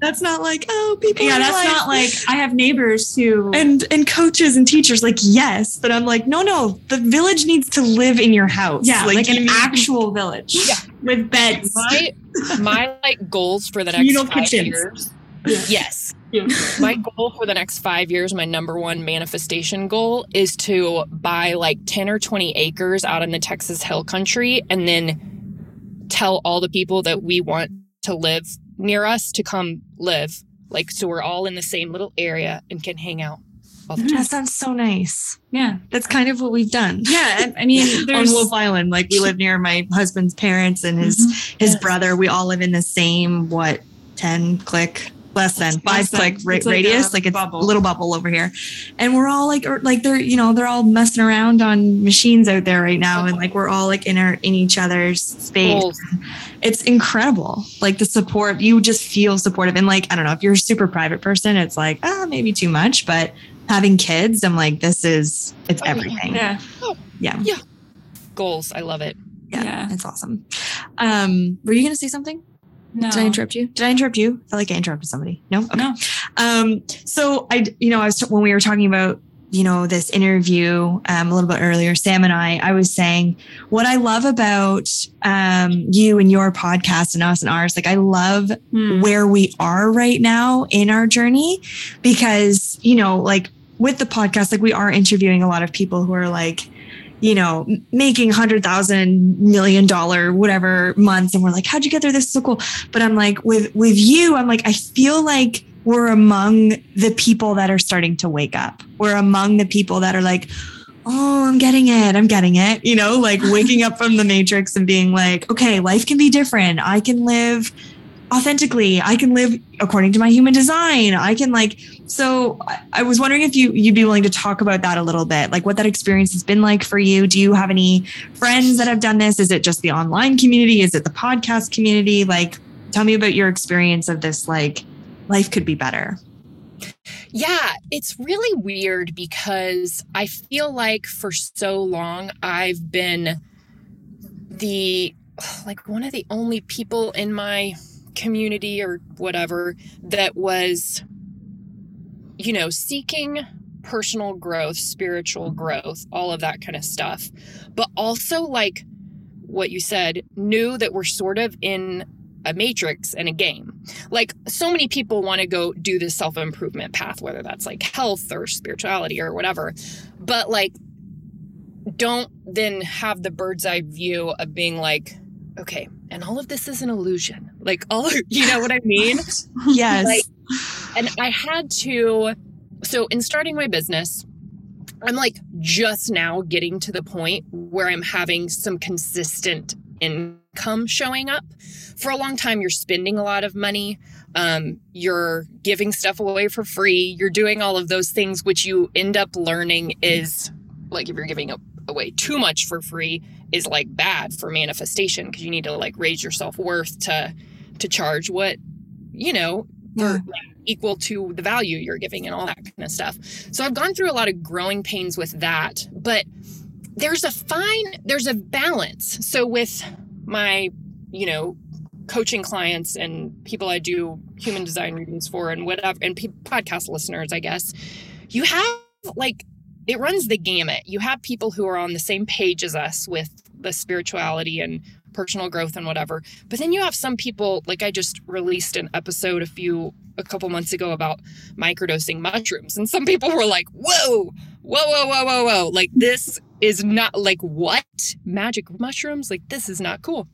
That's not like, oh, people. yeah, that's like- not like I have neighbors who and and coaches and teachers like yes but i'm like no no the village needs to live in your house yeah, like, an you- actual village. Yeah. With beds. my my like goals for the next Communal five kitchens. years. Yeah. Yes. Yeah. My goal for the next five years, my number one manifestation goal is to buy like 10 or 20 acres out in the Texas Hill Country and then tell all the people that we want to live near us to come live. Like, so we're all in the same little area and can hang out all the time. that sounds so nice Yeah. that's kind of what we've done Yeah. I I mean, [LAUGHS] on wolf island like we live near my husband's parents and his mm-hmm. his Yes. brother we all live in the same what 10 click less than five Less than. click ra- It's like radius a like it's bubble. a little bubble over here and we're all like or, like they're you know they're all messing around on machines out there right now and like we're all like in our in each other's space Goals. it's incredible. Like the support, you just feel supportive. And like, I don't know, if you're a super private person, it's like, ah, maybe too much. But having kids, I'm like, this is, it's Oh, yeah. everything. yeah. Yeah. Goals. I love it. Yeah. Yeah. It's awesome. Um, were you going to say something? No. Did I interrupt you? Did I interrupt you? I felt like I interrupted somebody. No? Okay. No. Um, so I, you know, I was, when we were talking about, you know, this interview um, a little bit earlier, Sam and I, I was saying what I love about um, you and your podcast and us and ours. Like, I love Hmm. where we are right now in our journey because you know like with the podcast like we are interviewing a lot of people who are like you know making hundred thousand million dollar whatever months and we're like how'd you get there? This is so cool. But i'm like with with you i'm like i feel like we're among the people that are starting to wake up. We're among the people that are like oh i'm getting it. I'm getting it. You know like waking up from the matrix and being like okay life can be different. I can live authentically i can live according to my human design. I can like so I- was wondering if you you'd be willing to talk about that a little bit like what that experience has been like for you. Do you have any friends that have done this? Is it just the online community? Is it the podcast community? Like tell me about your experience of this like life could be better. Yeah, it's really weird because I feel like for so long I've been the like one of the only people in my community or whatever that was you know seeking personal growth, spiritual growth, all of that kind of stuff. But also like what you said, knew that we're sort of in a matrix and a game. Like so many people want to go do this self-improvement path whether that's like health or spirituality or whatever. But like don't then have the bird's eye view of being like okay and all of this is an illusion like all [LAUGHS] you know what i mean? [LAUGHS] Yes. Like- and i had to so in starting my business i'm like just now getting to the point where i'm having some consistent income showing up. For a long time you're spending a lot of money. Um, you're giving stuff away for free. You're doing all of those things which you end up learning is like if you're giving a- away too much for free is like bad for manifestation because you need to like raise your self-worth to to charge what you know for like, equal to the value you're giving and all that kind of stuff. So i've gone through a lot of growing pains with that but there's a fine there's a balance. So with my you know coaching clients and people i do human design readings for and whatever and pe- podcast listeners i guess you have like it runs the gamut. You have people who are on the same page as us with the spirituality and personal growth and whatever. But then you have some people, like I just released an episode a few, a couple months ago about microdosing mushrooms. And some people were like, whoa, whoa, whoa, whoa, whoa, whoa. Like this is not like what? Magic mushrooms? Like this is not cool.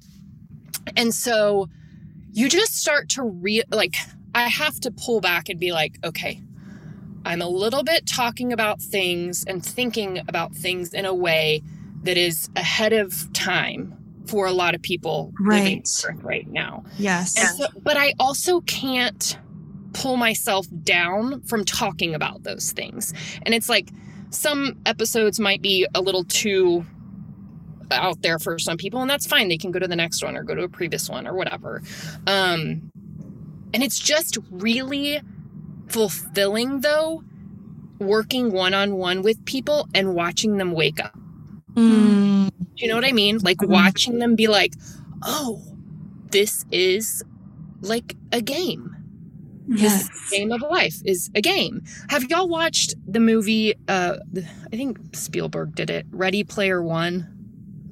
And so you just start to re like, I have to pull back and be like, okay, I'm a little bit talking about things and thinking about things in a way that is ahead of time for a lot of people living Right. right now. Yes. And so, but I also can't pull myself down from talking about those things. And it's like some episodes might be a little too out there for some people and that's fine. They can go to the next one or go to a previous one or whatever. Um and it's just really fulfilling though working one-on-one with people and watching them wake up. Mm, you know what I mean? Like Mhm. watching them be like, "Oh, this is like a game." yes. game of life is a game. Have y'all watched the movie? Uh, I think Spielberg did it. Ready Player One.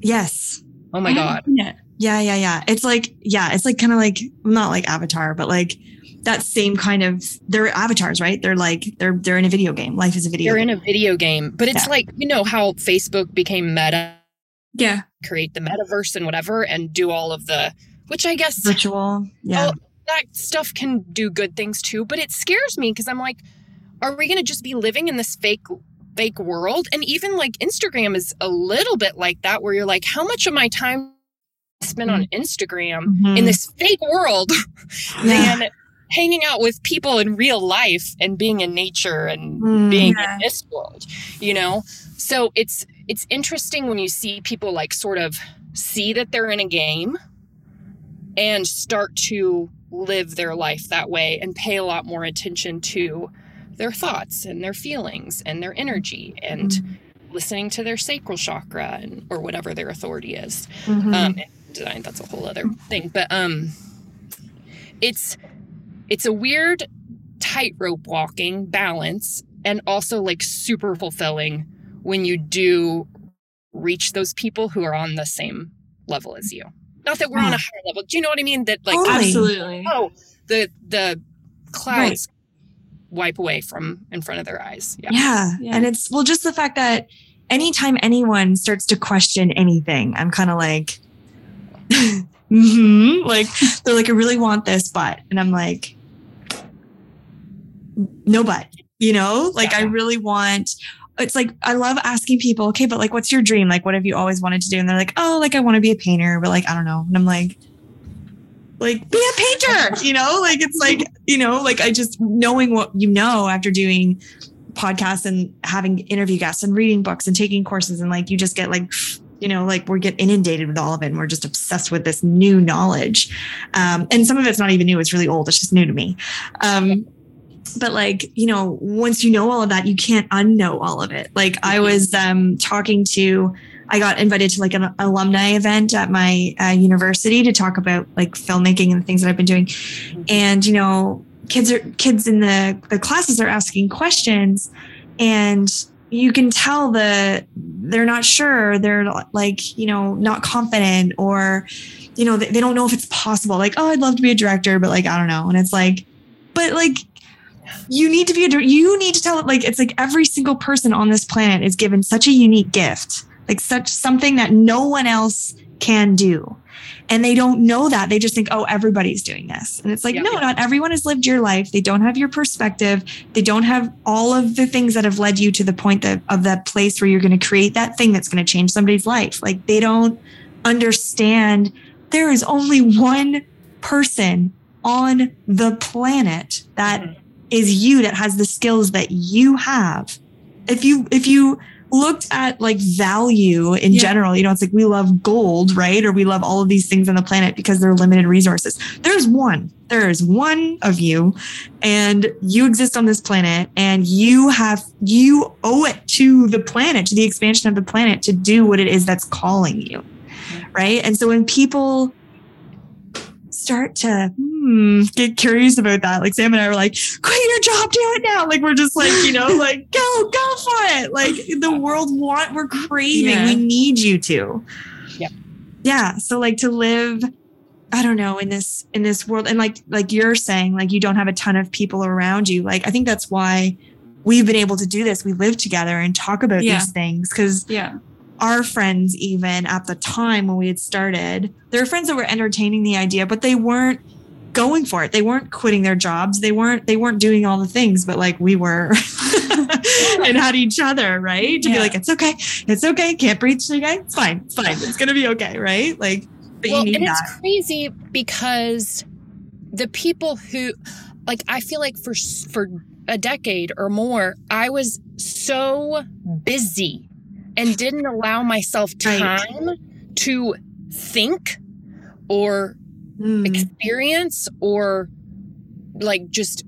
Yes. Oh my god! Yeah. Yeah, yeah, yeah. It's like, yeah, it's like kind of like not like Avatar, but like that same kind of. They're avatars, right? They're like they're they're in a video game. Life is a video. They're game. in a video game, but it's Yeah. like you know how Facebook became Meta, Yeah. create the metaverse and whatever, and do all of the. Which I guess virtual. Yeah. Oh, that stuff can do good things too, but it scares me because I'm like, are we going to just be living in this fake fake world? And even like Instagram is a little bit like that, where you're like, how much of my time spent on Instagram Mhm. in this fake world [LAUGHS] Yeah. than hanging out with people in real life and being in nature and Mm. being Yeah. in this world, you know? So it's it's interesting when you see people like sort of see that they're in a game and start to live their life that way and pay a lot more attention to their thoughts and their feelings and their energy and Mm-hmm. listening to their sacral chakra and or whatever their authority is Mhm. um design that's a whole other thing but um it's it's a weird tightrope walking balance and also like super fulfilling when you do reach those people who are on the same level as you. Not that we're on a higher level. Do you know what i mean? That like Totally. Absolutely. oh the the clouds wipe away from in front of their eyes. Yeah. Yeah. Yeah. And it's well, just the fact that anytime anyone starts to question anything, I'm kind of like, [LAUGHS] hmm like they're like, I really want this, but, and I'm like, no, but, you know, like I really want. It's like I love asking people, okay, but like, what's your dream? Like, what have you always wanted to do? And they're like, oh, like I want to be a painter, but like I don't know. And I'm like, like be a painter, [LAUGHS] you know? Like it's like you know, like I just knowing what you know after doing podcasts and having interview guests and reading books and taking courses and like you just get like you know like we get inundated with all of it and we're just obsessed with this new knowledge um, and some of it's not even new it's really old it's just new to me um, but like you know once you know all of that you can't unknow all of it. Like i was um, talking to i got invited to like an alumni event at my uh, university to talk about like filmmaking and the things that i've been doing. And you know kids are kids in the the classes are asking questions and you can tell that they're not sure they're like you know not confident or you know they, they don't know if it's possible. Like oh i'd love to be a director but like i don't know. And it's like but like you need to be a you need to tell it like it's like every single person on this planet is given such a unique gift like such something that no one else can do. And they don't know that they just think oh everybody's doing this. And it's like Yeah. no not everyone has lived your life they don't have your perspective they don't have all of the things that have led you to the point that of that place where you're going to create that thing that's going to change somebody's life. Like they don't understand there is only one person on the planet that mm-hmm. Is you that has the skills that you have. If you if you looked at like value in Yeah. general you know it's like we love gold right? Or we love all of these things on the planet because they're limited resources. There's one there is one of you and you exist on this planet and you have you owe it to the planet to the expansion of the planet to do what it is that's calling you right? And so when people start to hmm, get curious about that. Like Sam and I were like, quit your job, do it now. Like we're just like, you know, [LAUGHS] like go, go for it. Like the world want, we're craving. Yeah. We need you to. Yeah. Yeah. So like to live, I don't know, in this in this world, and like like you're saying, like you don't have a ton of people around you. Like I think that's why we've been able to do this. We live together and talk about Yeah. these things because Yeah. Our friends even at the time when we had started there were friends that were entertaining the idea but they weren't going for it. They weren't quitting their jobs. They weren't they weren't doing all the things but like we were [LAUGHS] and had each other right? To be like it's okay. It's okay. Can't breathe today. It's fine. It's fine. It's gonna be okay right? Like but well, you need and that. it's crazy because the people who, like, I feel like for for a decade or more, I was so busy and didn't allow myself Right. time to think or Mm, experience or like just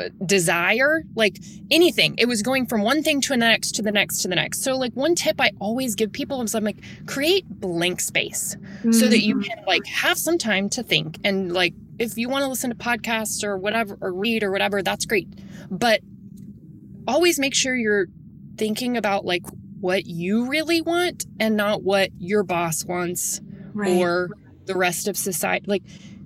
uh, desire like anything. It was going from one thing to the next to the next to the next. So like one tip i always give people is i'm like create blank space so that mm, you can like have some time to think. And like if you want to listen to podcasts or whatever or read or whatever that's great. But always make sure you're thinking about like what you really want and not what your boss wants right. or the rest of society like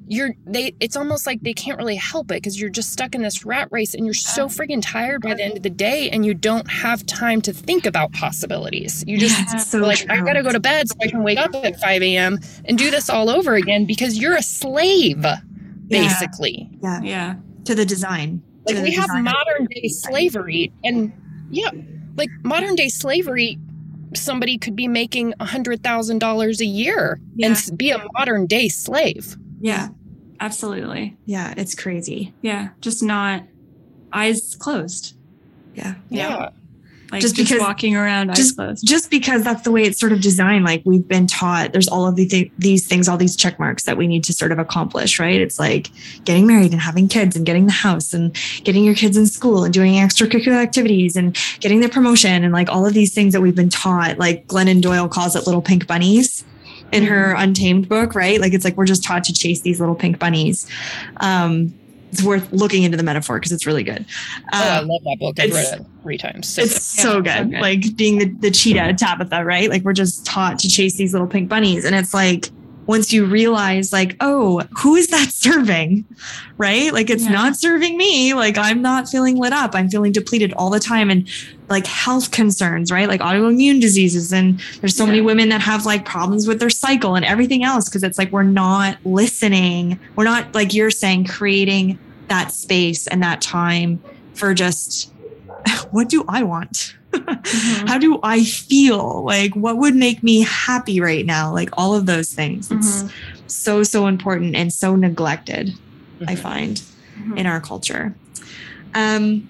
you're they it's almost like they can't really help it because you're just stuck in this rat race and you're so friggin' tired by the end of the day and you don't have time to think about possibilities. You just Yeah, so like i gotta go to bed so i can wake up at 5 a.m and do this all over again because you're a slave basically. Yeah. Yeah. to the design. Like the we have modern day slavery and yeah like modern day slavery somebody could be making a hundred thousand dollars a year Yeah. and be a modern day slave Yeah. Absolutely. yeah it's crazy Yeah. Just not eyes closed. yeah yeah Like Just just, because- walking around just closed. just because that's the way it's sort of designed like we've been taught there's all of the th- these things all these check marks that we need to sort of accomplish right? It's like getting married and having kids and getting the house and getting your kids in school and doing extracurricular activities and getting the promotion and like all of these things that we've been taught like glennon doyle calls it little pink bunnies in her untamed book right? Like it's like we're just taught to chase these little pink bunnies. Um it's worth looking into the metaphor because it's really good oh i Um, love that book i've read it three times so it's good. so Yeah, good. so good. Like being the, the cheetah Tabitha, right? Like we're just taught to chase these little pink bunnies. And it's like once you realize, like, oh, who is that [LAUGHS] serving? Right? Like it's Yeah. not serving me. Like I'm not feeling lit up. I'm feeling depleted all the time. And like health concerns, right? Like autoimmune diseases. And there's so many women that have like problems with their cycle and everything else. Cause it's like we're not listening. We're not, like you're saying, creating that space and that time for just [LAUGHS] what do I want? Mhm. How do I feel? Like, what would make me happy right now? Like, all of those things. It's Mhm. so, so important and so neglected, I Mhm. find, Mhm. in our culture. Um,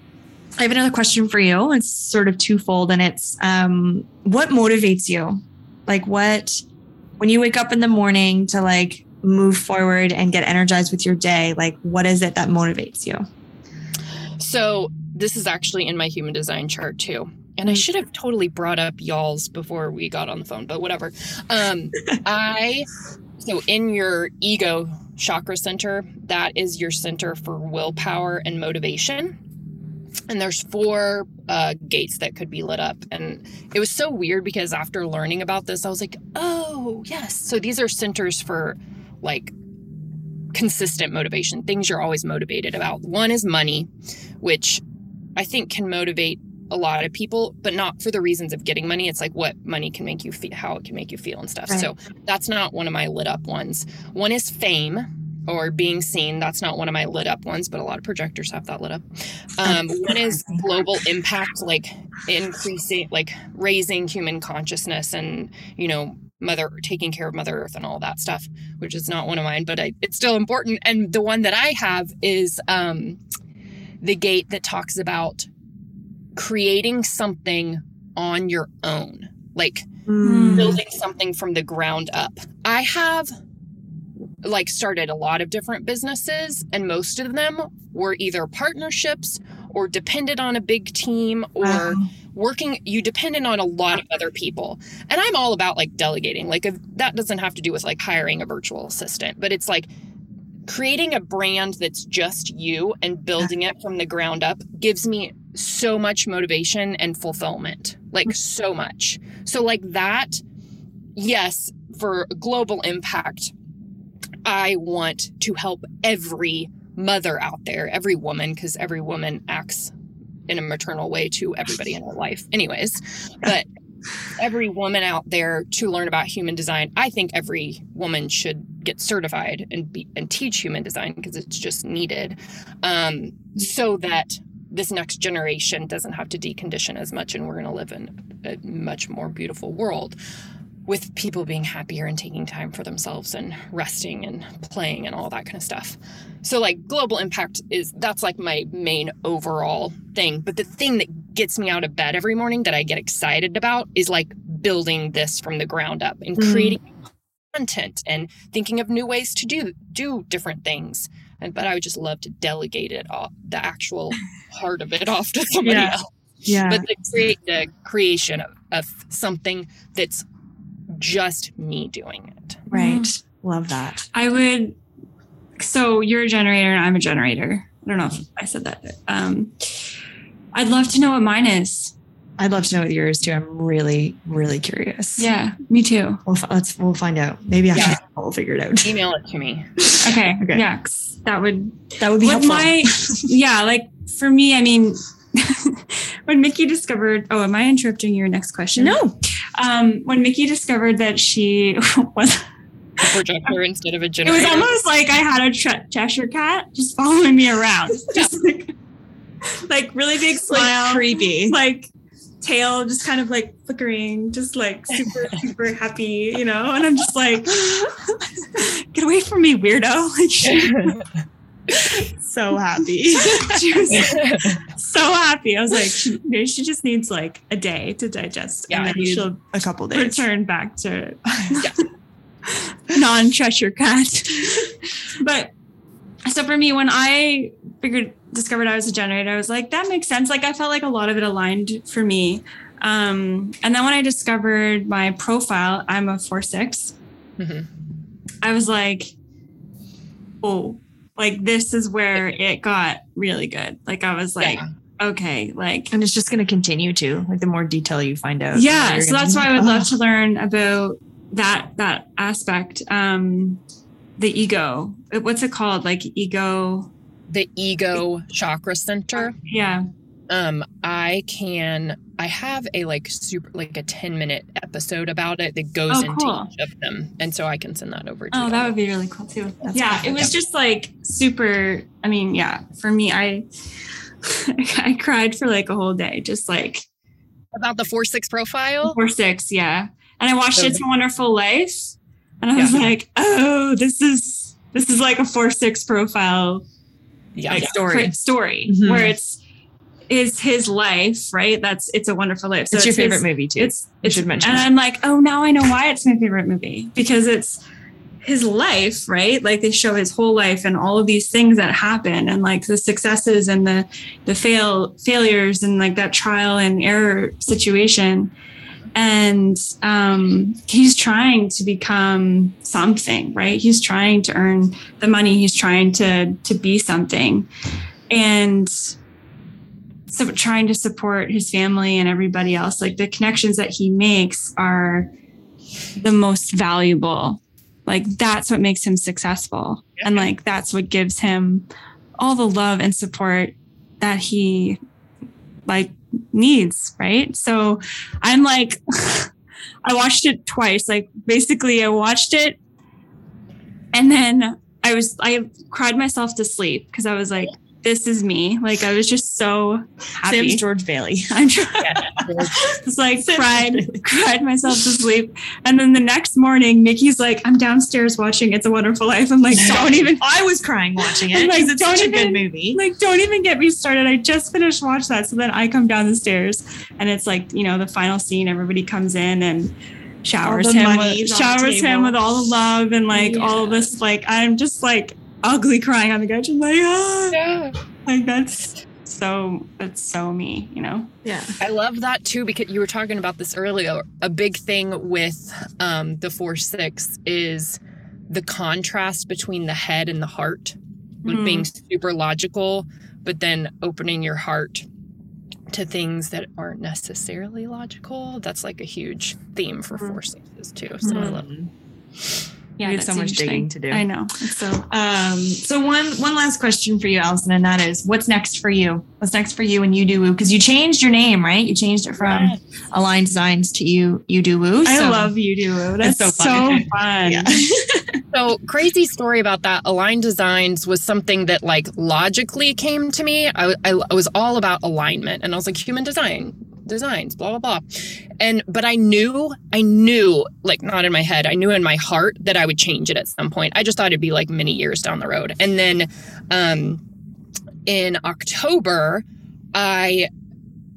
I have another question for you. It's sort of twofold, and it's um, what motivates you? Like, what, when you wake up in the morning to like move forward and get energized with your day, like, what is it that motivates you? So this is actually in my human design chart too. And I should have totally brought up y'all's before we got on the phone, but whatever. Um, [LAUGHS] I so in your ego chakra center, that is your center for willpower and motivation. And there's four uh, gates that could be lit up. And it was so weird because after learning about this, I was like, oh, yes. So these are centers for like consistent motivation, things you're always motivated about. One is money, which I think can motivate a lot of people, but not for the reasons of getting money. It's like what money can make you feel, how it can make you feel and stuff. Right. So that's not one of my lit up ones. One is fame or being seen. That's not one of my lit up ones, but a lot of projectors have that lit up. Um, [LAUGHS] one is global impact, like increasing, like raising human consciousness and, you know, mother taking care of mother earth and all that stuff which is not one of mine but I, it's still important and the one that i have is um the gate that talks about creating something on your own like Mm. building something from the ground up i have like started a lot of different businesses and most of them were either partnerships or depended on a big team or Wow. working you dependent on a lot of other people and i'm all about like delegating like if that doesn't have to do with like hiring a virtual assistant but it's like creating a brand that's just you and building it from the ground up gives me so much motivation and fulfillment. Like so much. So like that yes, for global impact I want to help every mother out there, every woman because every woman acts in a maternal way to everybody in her life anyways. But [LAUGHS] every woman out there to learn about human design. I think every woman should get certified and be and teach human design because it's just needed, um, so that this next generation doesn't have to decondition as much, and we're going to live in a much more beautiful world with people being happier and taking time for themselves and resting and playing and all that kind of stuff. So like global impact is that's like my main overall thing, but the thing that gets me out of bed every morning that I get excited about is like building this from the ground up and Mm. creating content and thinking of new ways to do do different things. And but I would just love to delegate it all the actual [LAUGHS] heart of it off to somebody Yeah. else Yeah. but the create the creation of, of something that's just me doing it. Right. Love that. I would. So you're a generator and I'm a generator. I don't know if I said that. Um, I'd love to know what mine is. I'd love to know what yours too. I'm really, really curious. Yeah, me too. We'll, fi- let's we'll find out. Maybe after Yeah. [LAUGHS] we'll figure it out. Email it to me. Okay. [LAUGHS] Okay. Yeah, 'cause that would That would be What helpful. my [LAUGHS] yeah, like for me, I mean, when Mickey discovered, oh, am I interrupting your next question? no. Um, when Mickey discovered that she was, A projector instead of a general. it was almost like I had a Tre- Cheshire cat just following me around, just like, like really big smile, Like creepy. like tail just kind of like flickering, just like super, super happy, you know? And I'm just like, [LAUGHS] get away from me, weirdo. [LAUGHS] Like so happy. [LAUGHS] she was so happy. I was like, she, maybe she just needs like a day to digest. Yeah, and then she'll a couple days. return back to non-Cheshire cat. but so for me, when I figured discovered I was a generator, I was like, that makes sense. Like I felt like a lot of it aligned for me. Um, and then when I discovered my profile, I'm a four six. Mhm. I was like, oh, like this is where it got really good. Like I was like, Yeah. okay, like and it's just going to continue to like the more detail you find out. yeah so that's why i would "Oh." love to learn about that that aspect um the ego what's it called like ego the ego chakra center. yeah Um, I can I have a like super like a 10 minute episode about it that goes Oh, into cool. each of them. And so I can send that over to oh you. that would be really cool too That's yeah awesome. it was just like super i mean yeah for me i [LAUGHS] i cried for like a whole day just like about the four six profile. four six yeah and i watched So- it's a wonderful life and i was like oh this is this is like a four six profile Yeah. like yeah. story. story Mhm. where it's is his life right that's it's a wonderful life so it's your favorite his, movie too. it's You it's should mention and that. i'm like oh now i know why it's my favorite movie because it's his life right like they show his whole life and all of these things that happen and like the successes and the the fail failures and like that trial and error situation and um he's trying to become something right? He's trying to earn the money. He's trying to to be something. And so trying to support his family and everybody else like the connections that he makes are the most valuable. Like that's what makes him successful. And like that's what gives him all the love and support that he like needs right? So i'm like [LAUGHS] i watched it twice. Like basically i watched it and then i was i cried myself to sleep because i was like this is me like i was just so happy Sam's George Bailey. [LAUGHS] I'm trying. It's like cried, cried myself to sleep, and then the next morning, Mickey's like, "I'm downstairs watching It's a Wonderful Life." I'm like, "Don't even, [LAUGHS] I was crying watching it I'm like, because it's such a don't good even- movie. like, don't even get me started. I just finished watch that." So then I come down the stairs, and it's like, you know, the final scene. Everybody comes in and showers him, with, showers him with all the love and like all this. Like, I'm just like ugly crying on the couch. I'm like, ah, Yeah. like that's so that's so me, you know. Yeah. I love that too because you were talking about this earlier. A big thing with um, the four six is the contrast between the head and the heart, with Mhm. being super logical, but then opening your heart to things that aren't necessarily logical. That's like a huge theme for Mhm. Four Sixes too. So I Mhm. Love We have so much digging to do. I know. So Um, so one one last question for you, Allison, and that is, what's next for you? What's next for you and you do woo? Because you changed your name, right? You changed it from Align Designs to you you do woo. I love you do. Woo. That's so so fun. [LAUGHS] fun. Yeah. [LAUGHS] So crazy story about that. Align Designs was something that like logically came to me. I, I, I was all about alignment, and I was like human design designs, blah blah blah. And but I knew, I knew, like not in my head, I knew in my heart that I would change it at some point. I just thought it'd be like many years down the road. And then, um, in October, I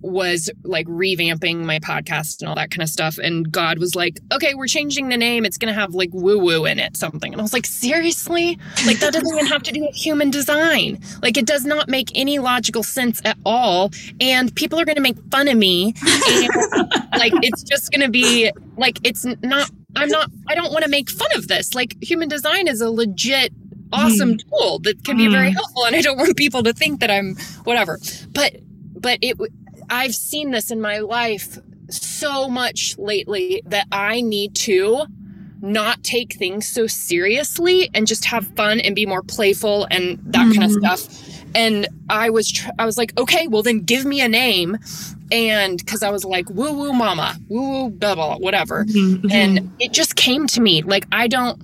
was like revamping my podcast and all that kind of stuff. And God was like, okay, we're changing the name. It's going to have like woo woo in it, something. And I was like, seriously? Like, that doesn't even have to do with human design. Like, it does not make any logical sense at all. And people are going to make fun of me. And [LAUGHS] like, it's just going to be like, it's not, I'm not, I don't want to make fun of this. Like, human design is a legit awesome tool that can be very Mm. helpful and i don't want people to think that i'm whatever but but it i've seen this in my life so much lately that i need to not take things so seriously and just have fun and be more playful and that kind of Mhm. stuff. And i was tr- i was like okay well then give me a name. And because i was like woo woo mama. Woo woo blah blah whatever. Mhm. and it just came to me. Like i don't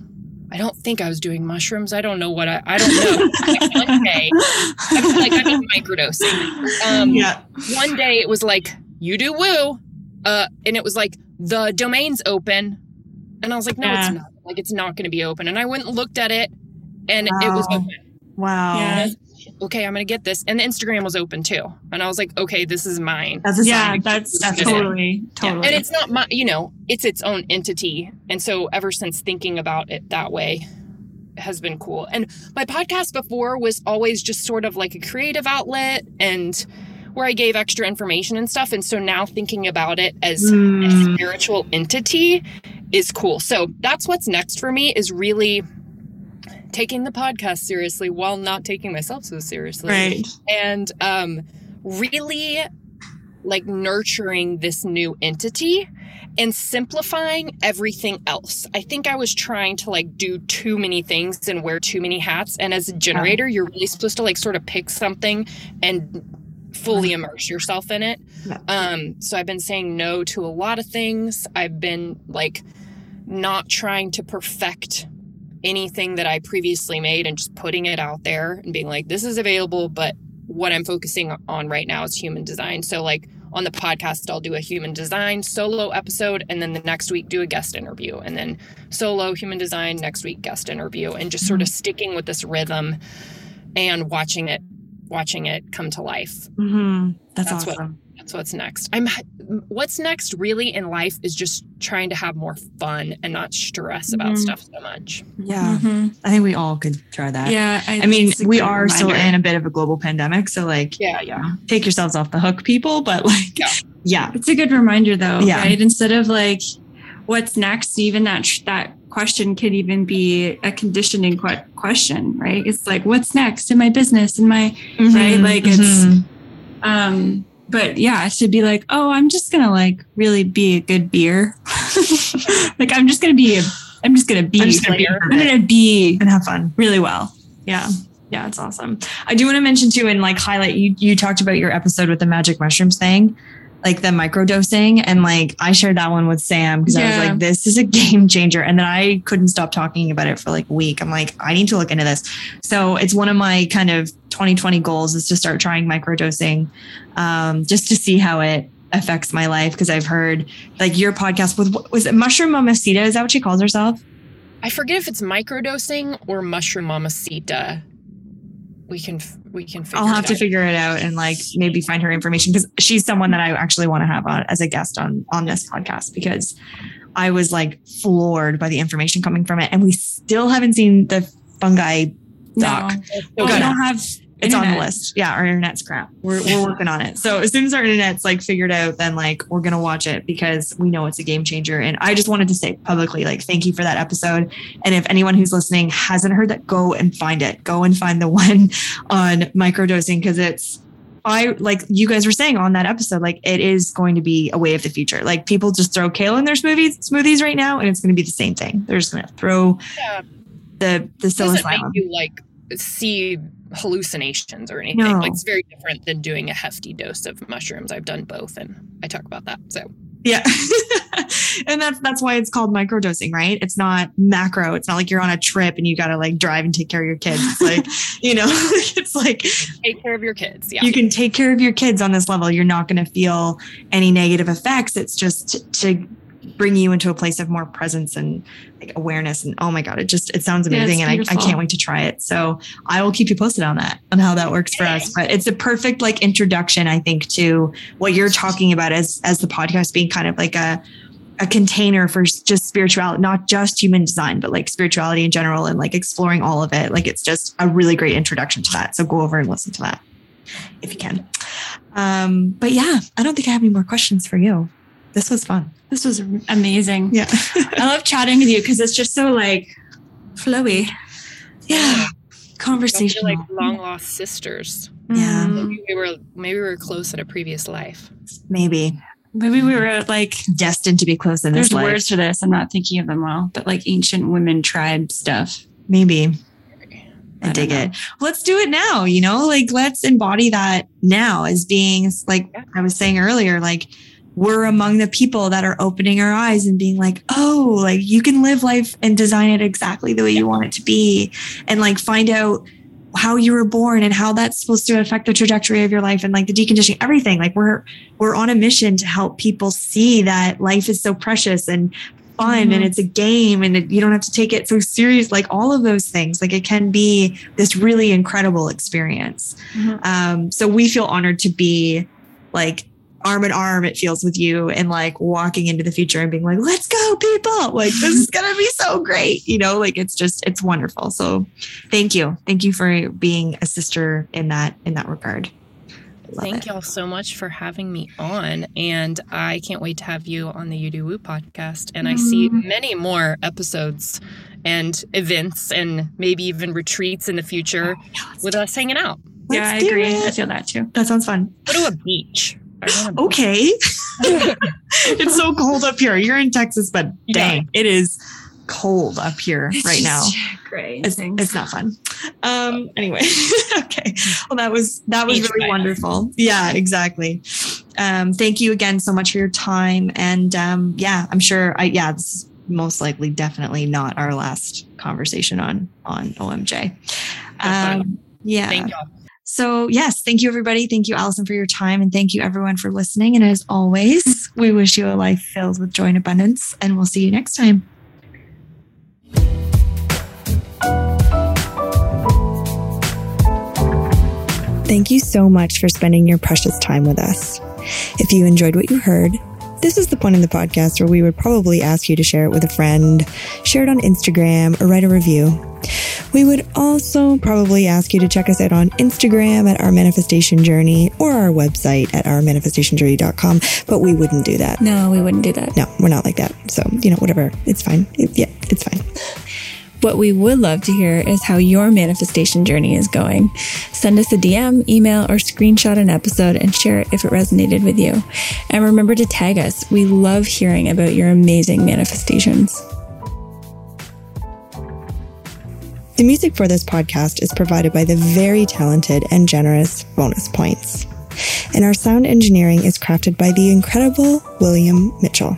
i don't think i was doing mushrooms i don't know what i i don't know like one day i was like i'm microdosing um yeah. one day it was like you do woo uh and it was like the domain's open and i was like no Yeah. it's not like it's not going to be open and i went and looked at it and it was Wow. open Wow. Yeah. Okay i'm gonna get this and the instagram was open too and i was like okay this is mine That's a Yeah, sign. that's That's a totally, Yeah, totally. And it's not my, you know, it's its own entity. And so ever since thinking about it that way has been cool. And my podcast before was always just sort of like a creative outlet and where I gave extra information and stuff. And so now thinking about it as a Mm. spiritual entity is cool. So that's what's next for me is really taking the podcast seriously while not taking myself so seriously Right. and um, really like nurturing this new entity and simplifying everything else. I think I was trying to like do too many things and wear too many hats. And as a generator, you're really supposed to like sort of pick something and fully immerse yourself in it. Um, so I've been saying no to a lot of things. I've been like not trying to perfect anything that I previously made and just putting it out there and being like, this is available, but what I'm focusing on right now is human design. So, like on the podcast, I'll do a human design solo episode, and then the next week do a guest interview, and then solo human design next week guest interview, and just sort of sticking with this rhythm and watching it, watching it come to life. Mhm. That's, That's what- awesome. That's what's next. I'm what's next really in life is just trying to have more fun and not stress about Mhm. stuff so much. yeah. Mhm. I think we all could try that. Yeah. I mean, we good are still in a bit of a global pandemic. So, like, Yeah, yeah. take yourselves off the hook, people. But, like, Yeah. yeah. It's a good reminder, though, Yeah. right? Instead of like, what's next? Even that that question could even be a conditioning que- question, right? It's like, what's next in my business? In my Right, like, it's- Mhm. um. But yeah, to be like, oh, I'm just gonna like really be a good beer. [LAUGHS] like I'm just gonna be. A, I'm just gonna be. I'm just gonna be player. a I'm gonna be and have fun. really well. Yeah. Yeah, it's awesome. I do want to mention too and like highlight you you talked about your episode with the magic mushrooms thing, like the micro dosing and like I shared that one with Sam because I was like this is a [LAUGHS] game changer and then I couldn't stop talking about it for like a week. I'm like I need to look into this. So, it's one of my kind of 2020 goals is to start trying microdosing um just to see how it affects my life because I've heard like your podcast with was it Mushroom Mamacita is that what she calls herself? I forget if it's microdosing or mushroom mamacita. We can we can. Figure I'll have to out. figure it out and like maybe find her information because she's someone that I actually want to have on as a guest on on this podcast because I was like floored by the information coming from it, and we still haven't seen the fungi doc. No. We don't have It's on the list. Yeah, our internet's crap. We're, we're working on it. So as soon as our internet's like figured out, then like we're gonna watch it because we know it's a game changer. And I just wanted to say publicly, like, thank you for that episode. And if anyone who's listening hasn't heard that, go and find it. Go and find the [LAUGHS] one on microdosing because it's I like you guys were saying on that episode, like it is going to be a way of the future. Like people just throw kale in their smoothies smoothies right now, and it's going to be the same thing. They're just going to throw Yeah. the the It doesn't make you like see hallucinations or anything. No. Like it's very different than doing a hefty dose of mushrooms. I've done both, and I talk about that. So Yeah. [LAUGHS] and that's that's why it's called microdosing, right? It's not macro. It's not like you're on a trip and you got to like drive and take care of your kids. It's like, [LAUGHS] you know, [LAUGHS] it's like take care of your kids. Yeah. you can take care of your kids on this level. You're not going to feel any negative effects. It's just to bring you into a place of more presence and like awareness. And oh my God, it just, it sounds Yeah, amazing. and I, I can't wait to try it. So I will keep you posted on that, on how that works for us. But it's a perfect like introduction, I think, to what you're talking about as, as the podcast being kind of like a, a container for just spirituality, not just human design, but like spirituality in general and like exploring all of it. Like it's just a really great introduction to that. So go over and listen to that if you can. Um, but yeah, I don't think I have any more questions for you. This was fun. This was amazing. Yeah. [LAUGHS] I love chatting with you because it's just so like flowy. yeah. Conversation. like long lost sisters. Yeah. Mm. Maybe we were maybe we were close in a previous life. Maybe Maybe we were like, destined to be close in there's this life. There's words for this. I'm not thinking of them well, but like ancient women tribe stuff. Maybe. I, I dig it. Let's do it now. You know, like let's embody that now as being like Yeah. I was saying earlier, like we're among the people that are opening our eyes and being like, oh, like you can live life and design it exactly the way you want it to be. And like find out how you were born and how that's supposed to affect the trajectory of your life and like the deconditioning everything. Like we're we're on a mission to help people see that life is so precious and fun and Mhm. it's a game and it, you don't have to take it so serious like all of those things. Like it can be this really incredible experience. Mhm. um so we feel honored to be like arm in arm it feels with you and like walking into the future and being like let's go people like this is gonna be so great you know like it's just it's wonderful so thank you thank you for being a sister in that in that regard Love Thank it. y'all so much for having me on. And I can't wait to have you on the You Do Woo podcast. And I see Mm-hmm. many more episodes and events and maybe even retreats in the future with us hanging out. yeah, Let's I agree. it. I feel that too. that sounds fun Go to a beach. [LAUGHS] Okay. [LAUGHS] It's so cold up here. You're in texas but Yeah. dang it is cold up here right now. Great. it's, it's not fun. Um anyway [LAUGHS] okay. Well that was that was Beach really wonderful. Yeah exactly. Um thank you again so much for your time. And um yeah i'm sure i yeah this is most likely definitely not our last conversation on on omj um yeah. Thank y'all. So yes thank you everybody. Thank you allison for your time and thank you everyone for listening. And as always we wish you a life filled with joy and abundance and we'll see you next time. Thank you so much for spending your precious time with us. If you enjoyed what you heard, this is the point in the podcast where we would probably ask you to share it with a friend, share it on Instagram, or write a review. We would also probably ask you to check us out on Instagram at Our Manifestation Journey or our website at ourmanifestationjourney.com, but we wouldn't do that. No, we wouldn't do that. No, we're not like that. So, you know, whatever. It's fine. It- yeah, it's fine. What we would love to hear is how your manifestation journey is going. Send us a DM, email, or screenshot an episode and share it if it resonated with you. And remember to tag us. We love hearing about your amazing manifestations. The music for this podcast is provided by the very talented and generous Bonus Points. And our sound engineering is crafted by the incredible William Mitchell.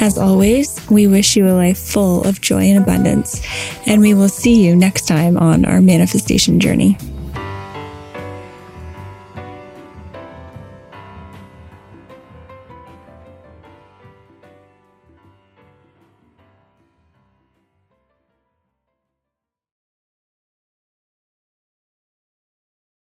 As always, we wish you a life full of joy and abundance, and we will see you next time on our manifestation journey.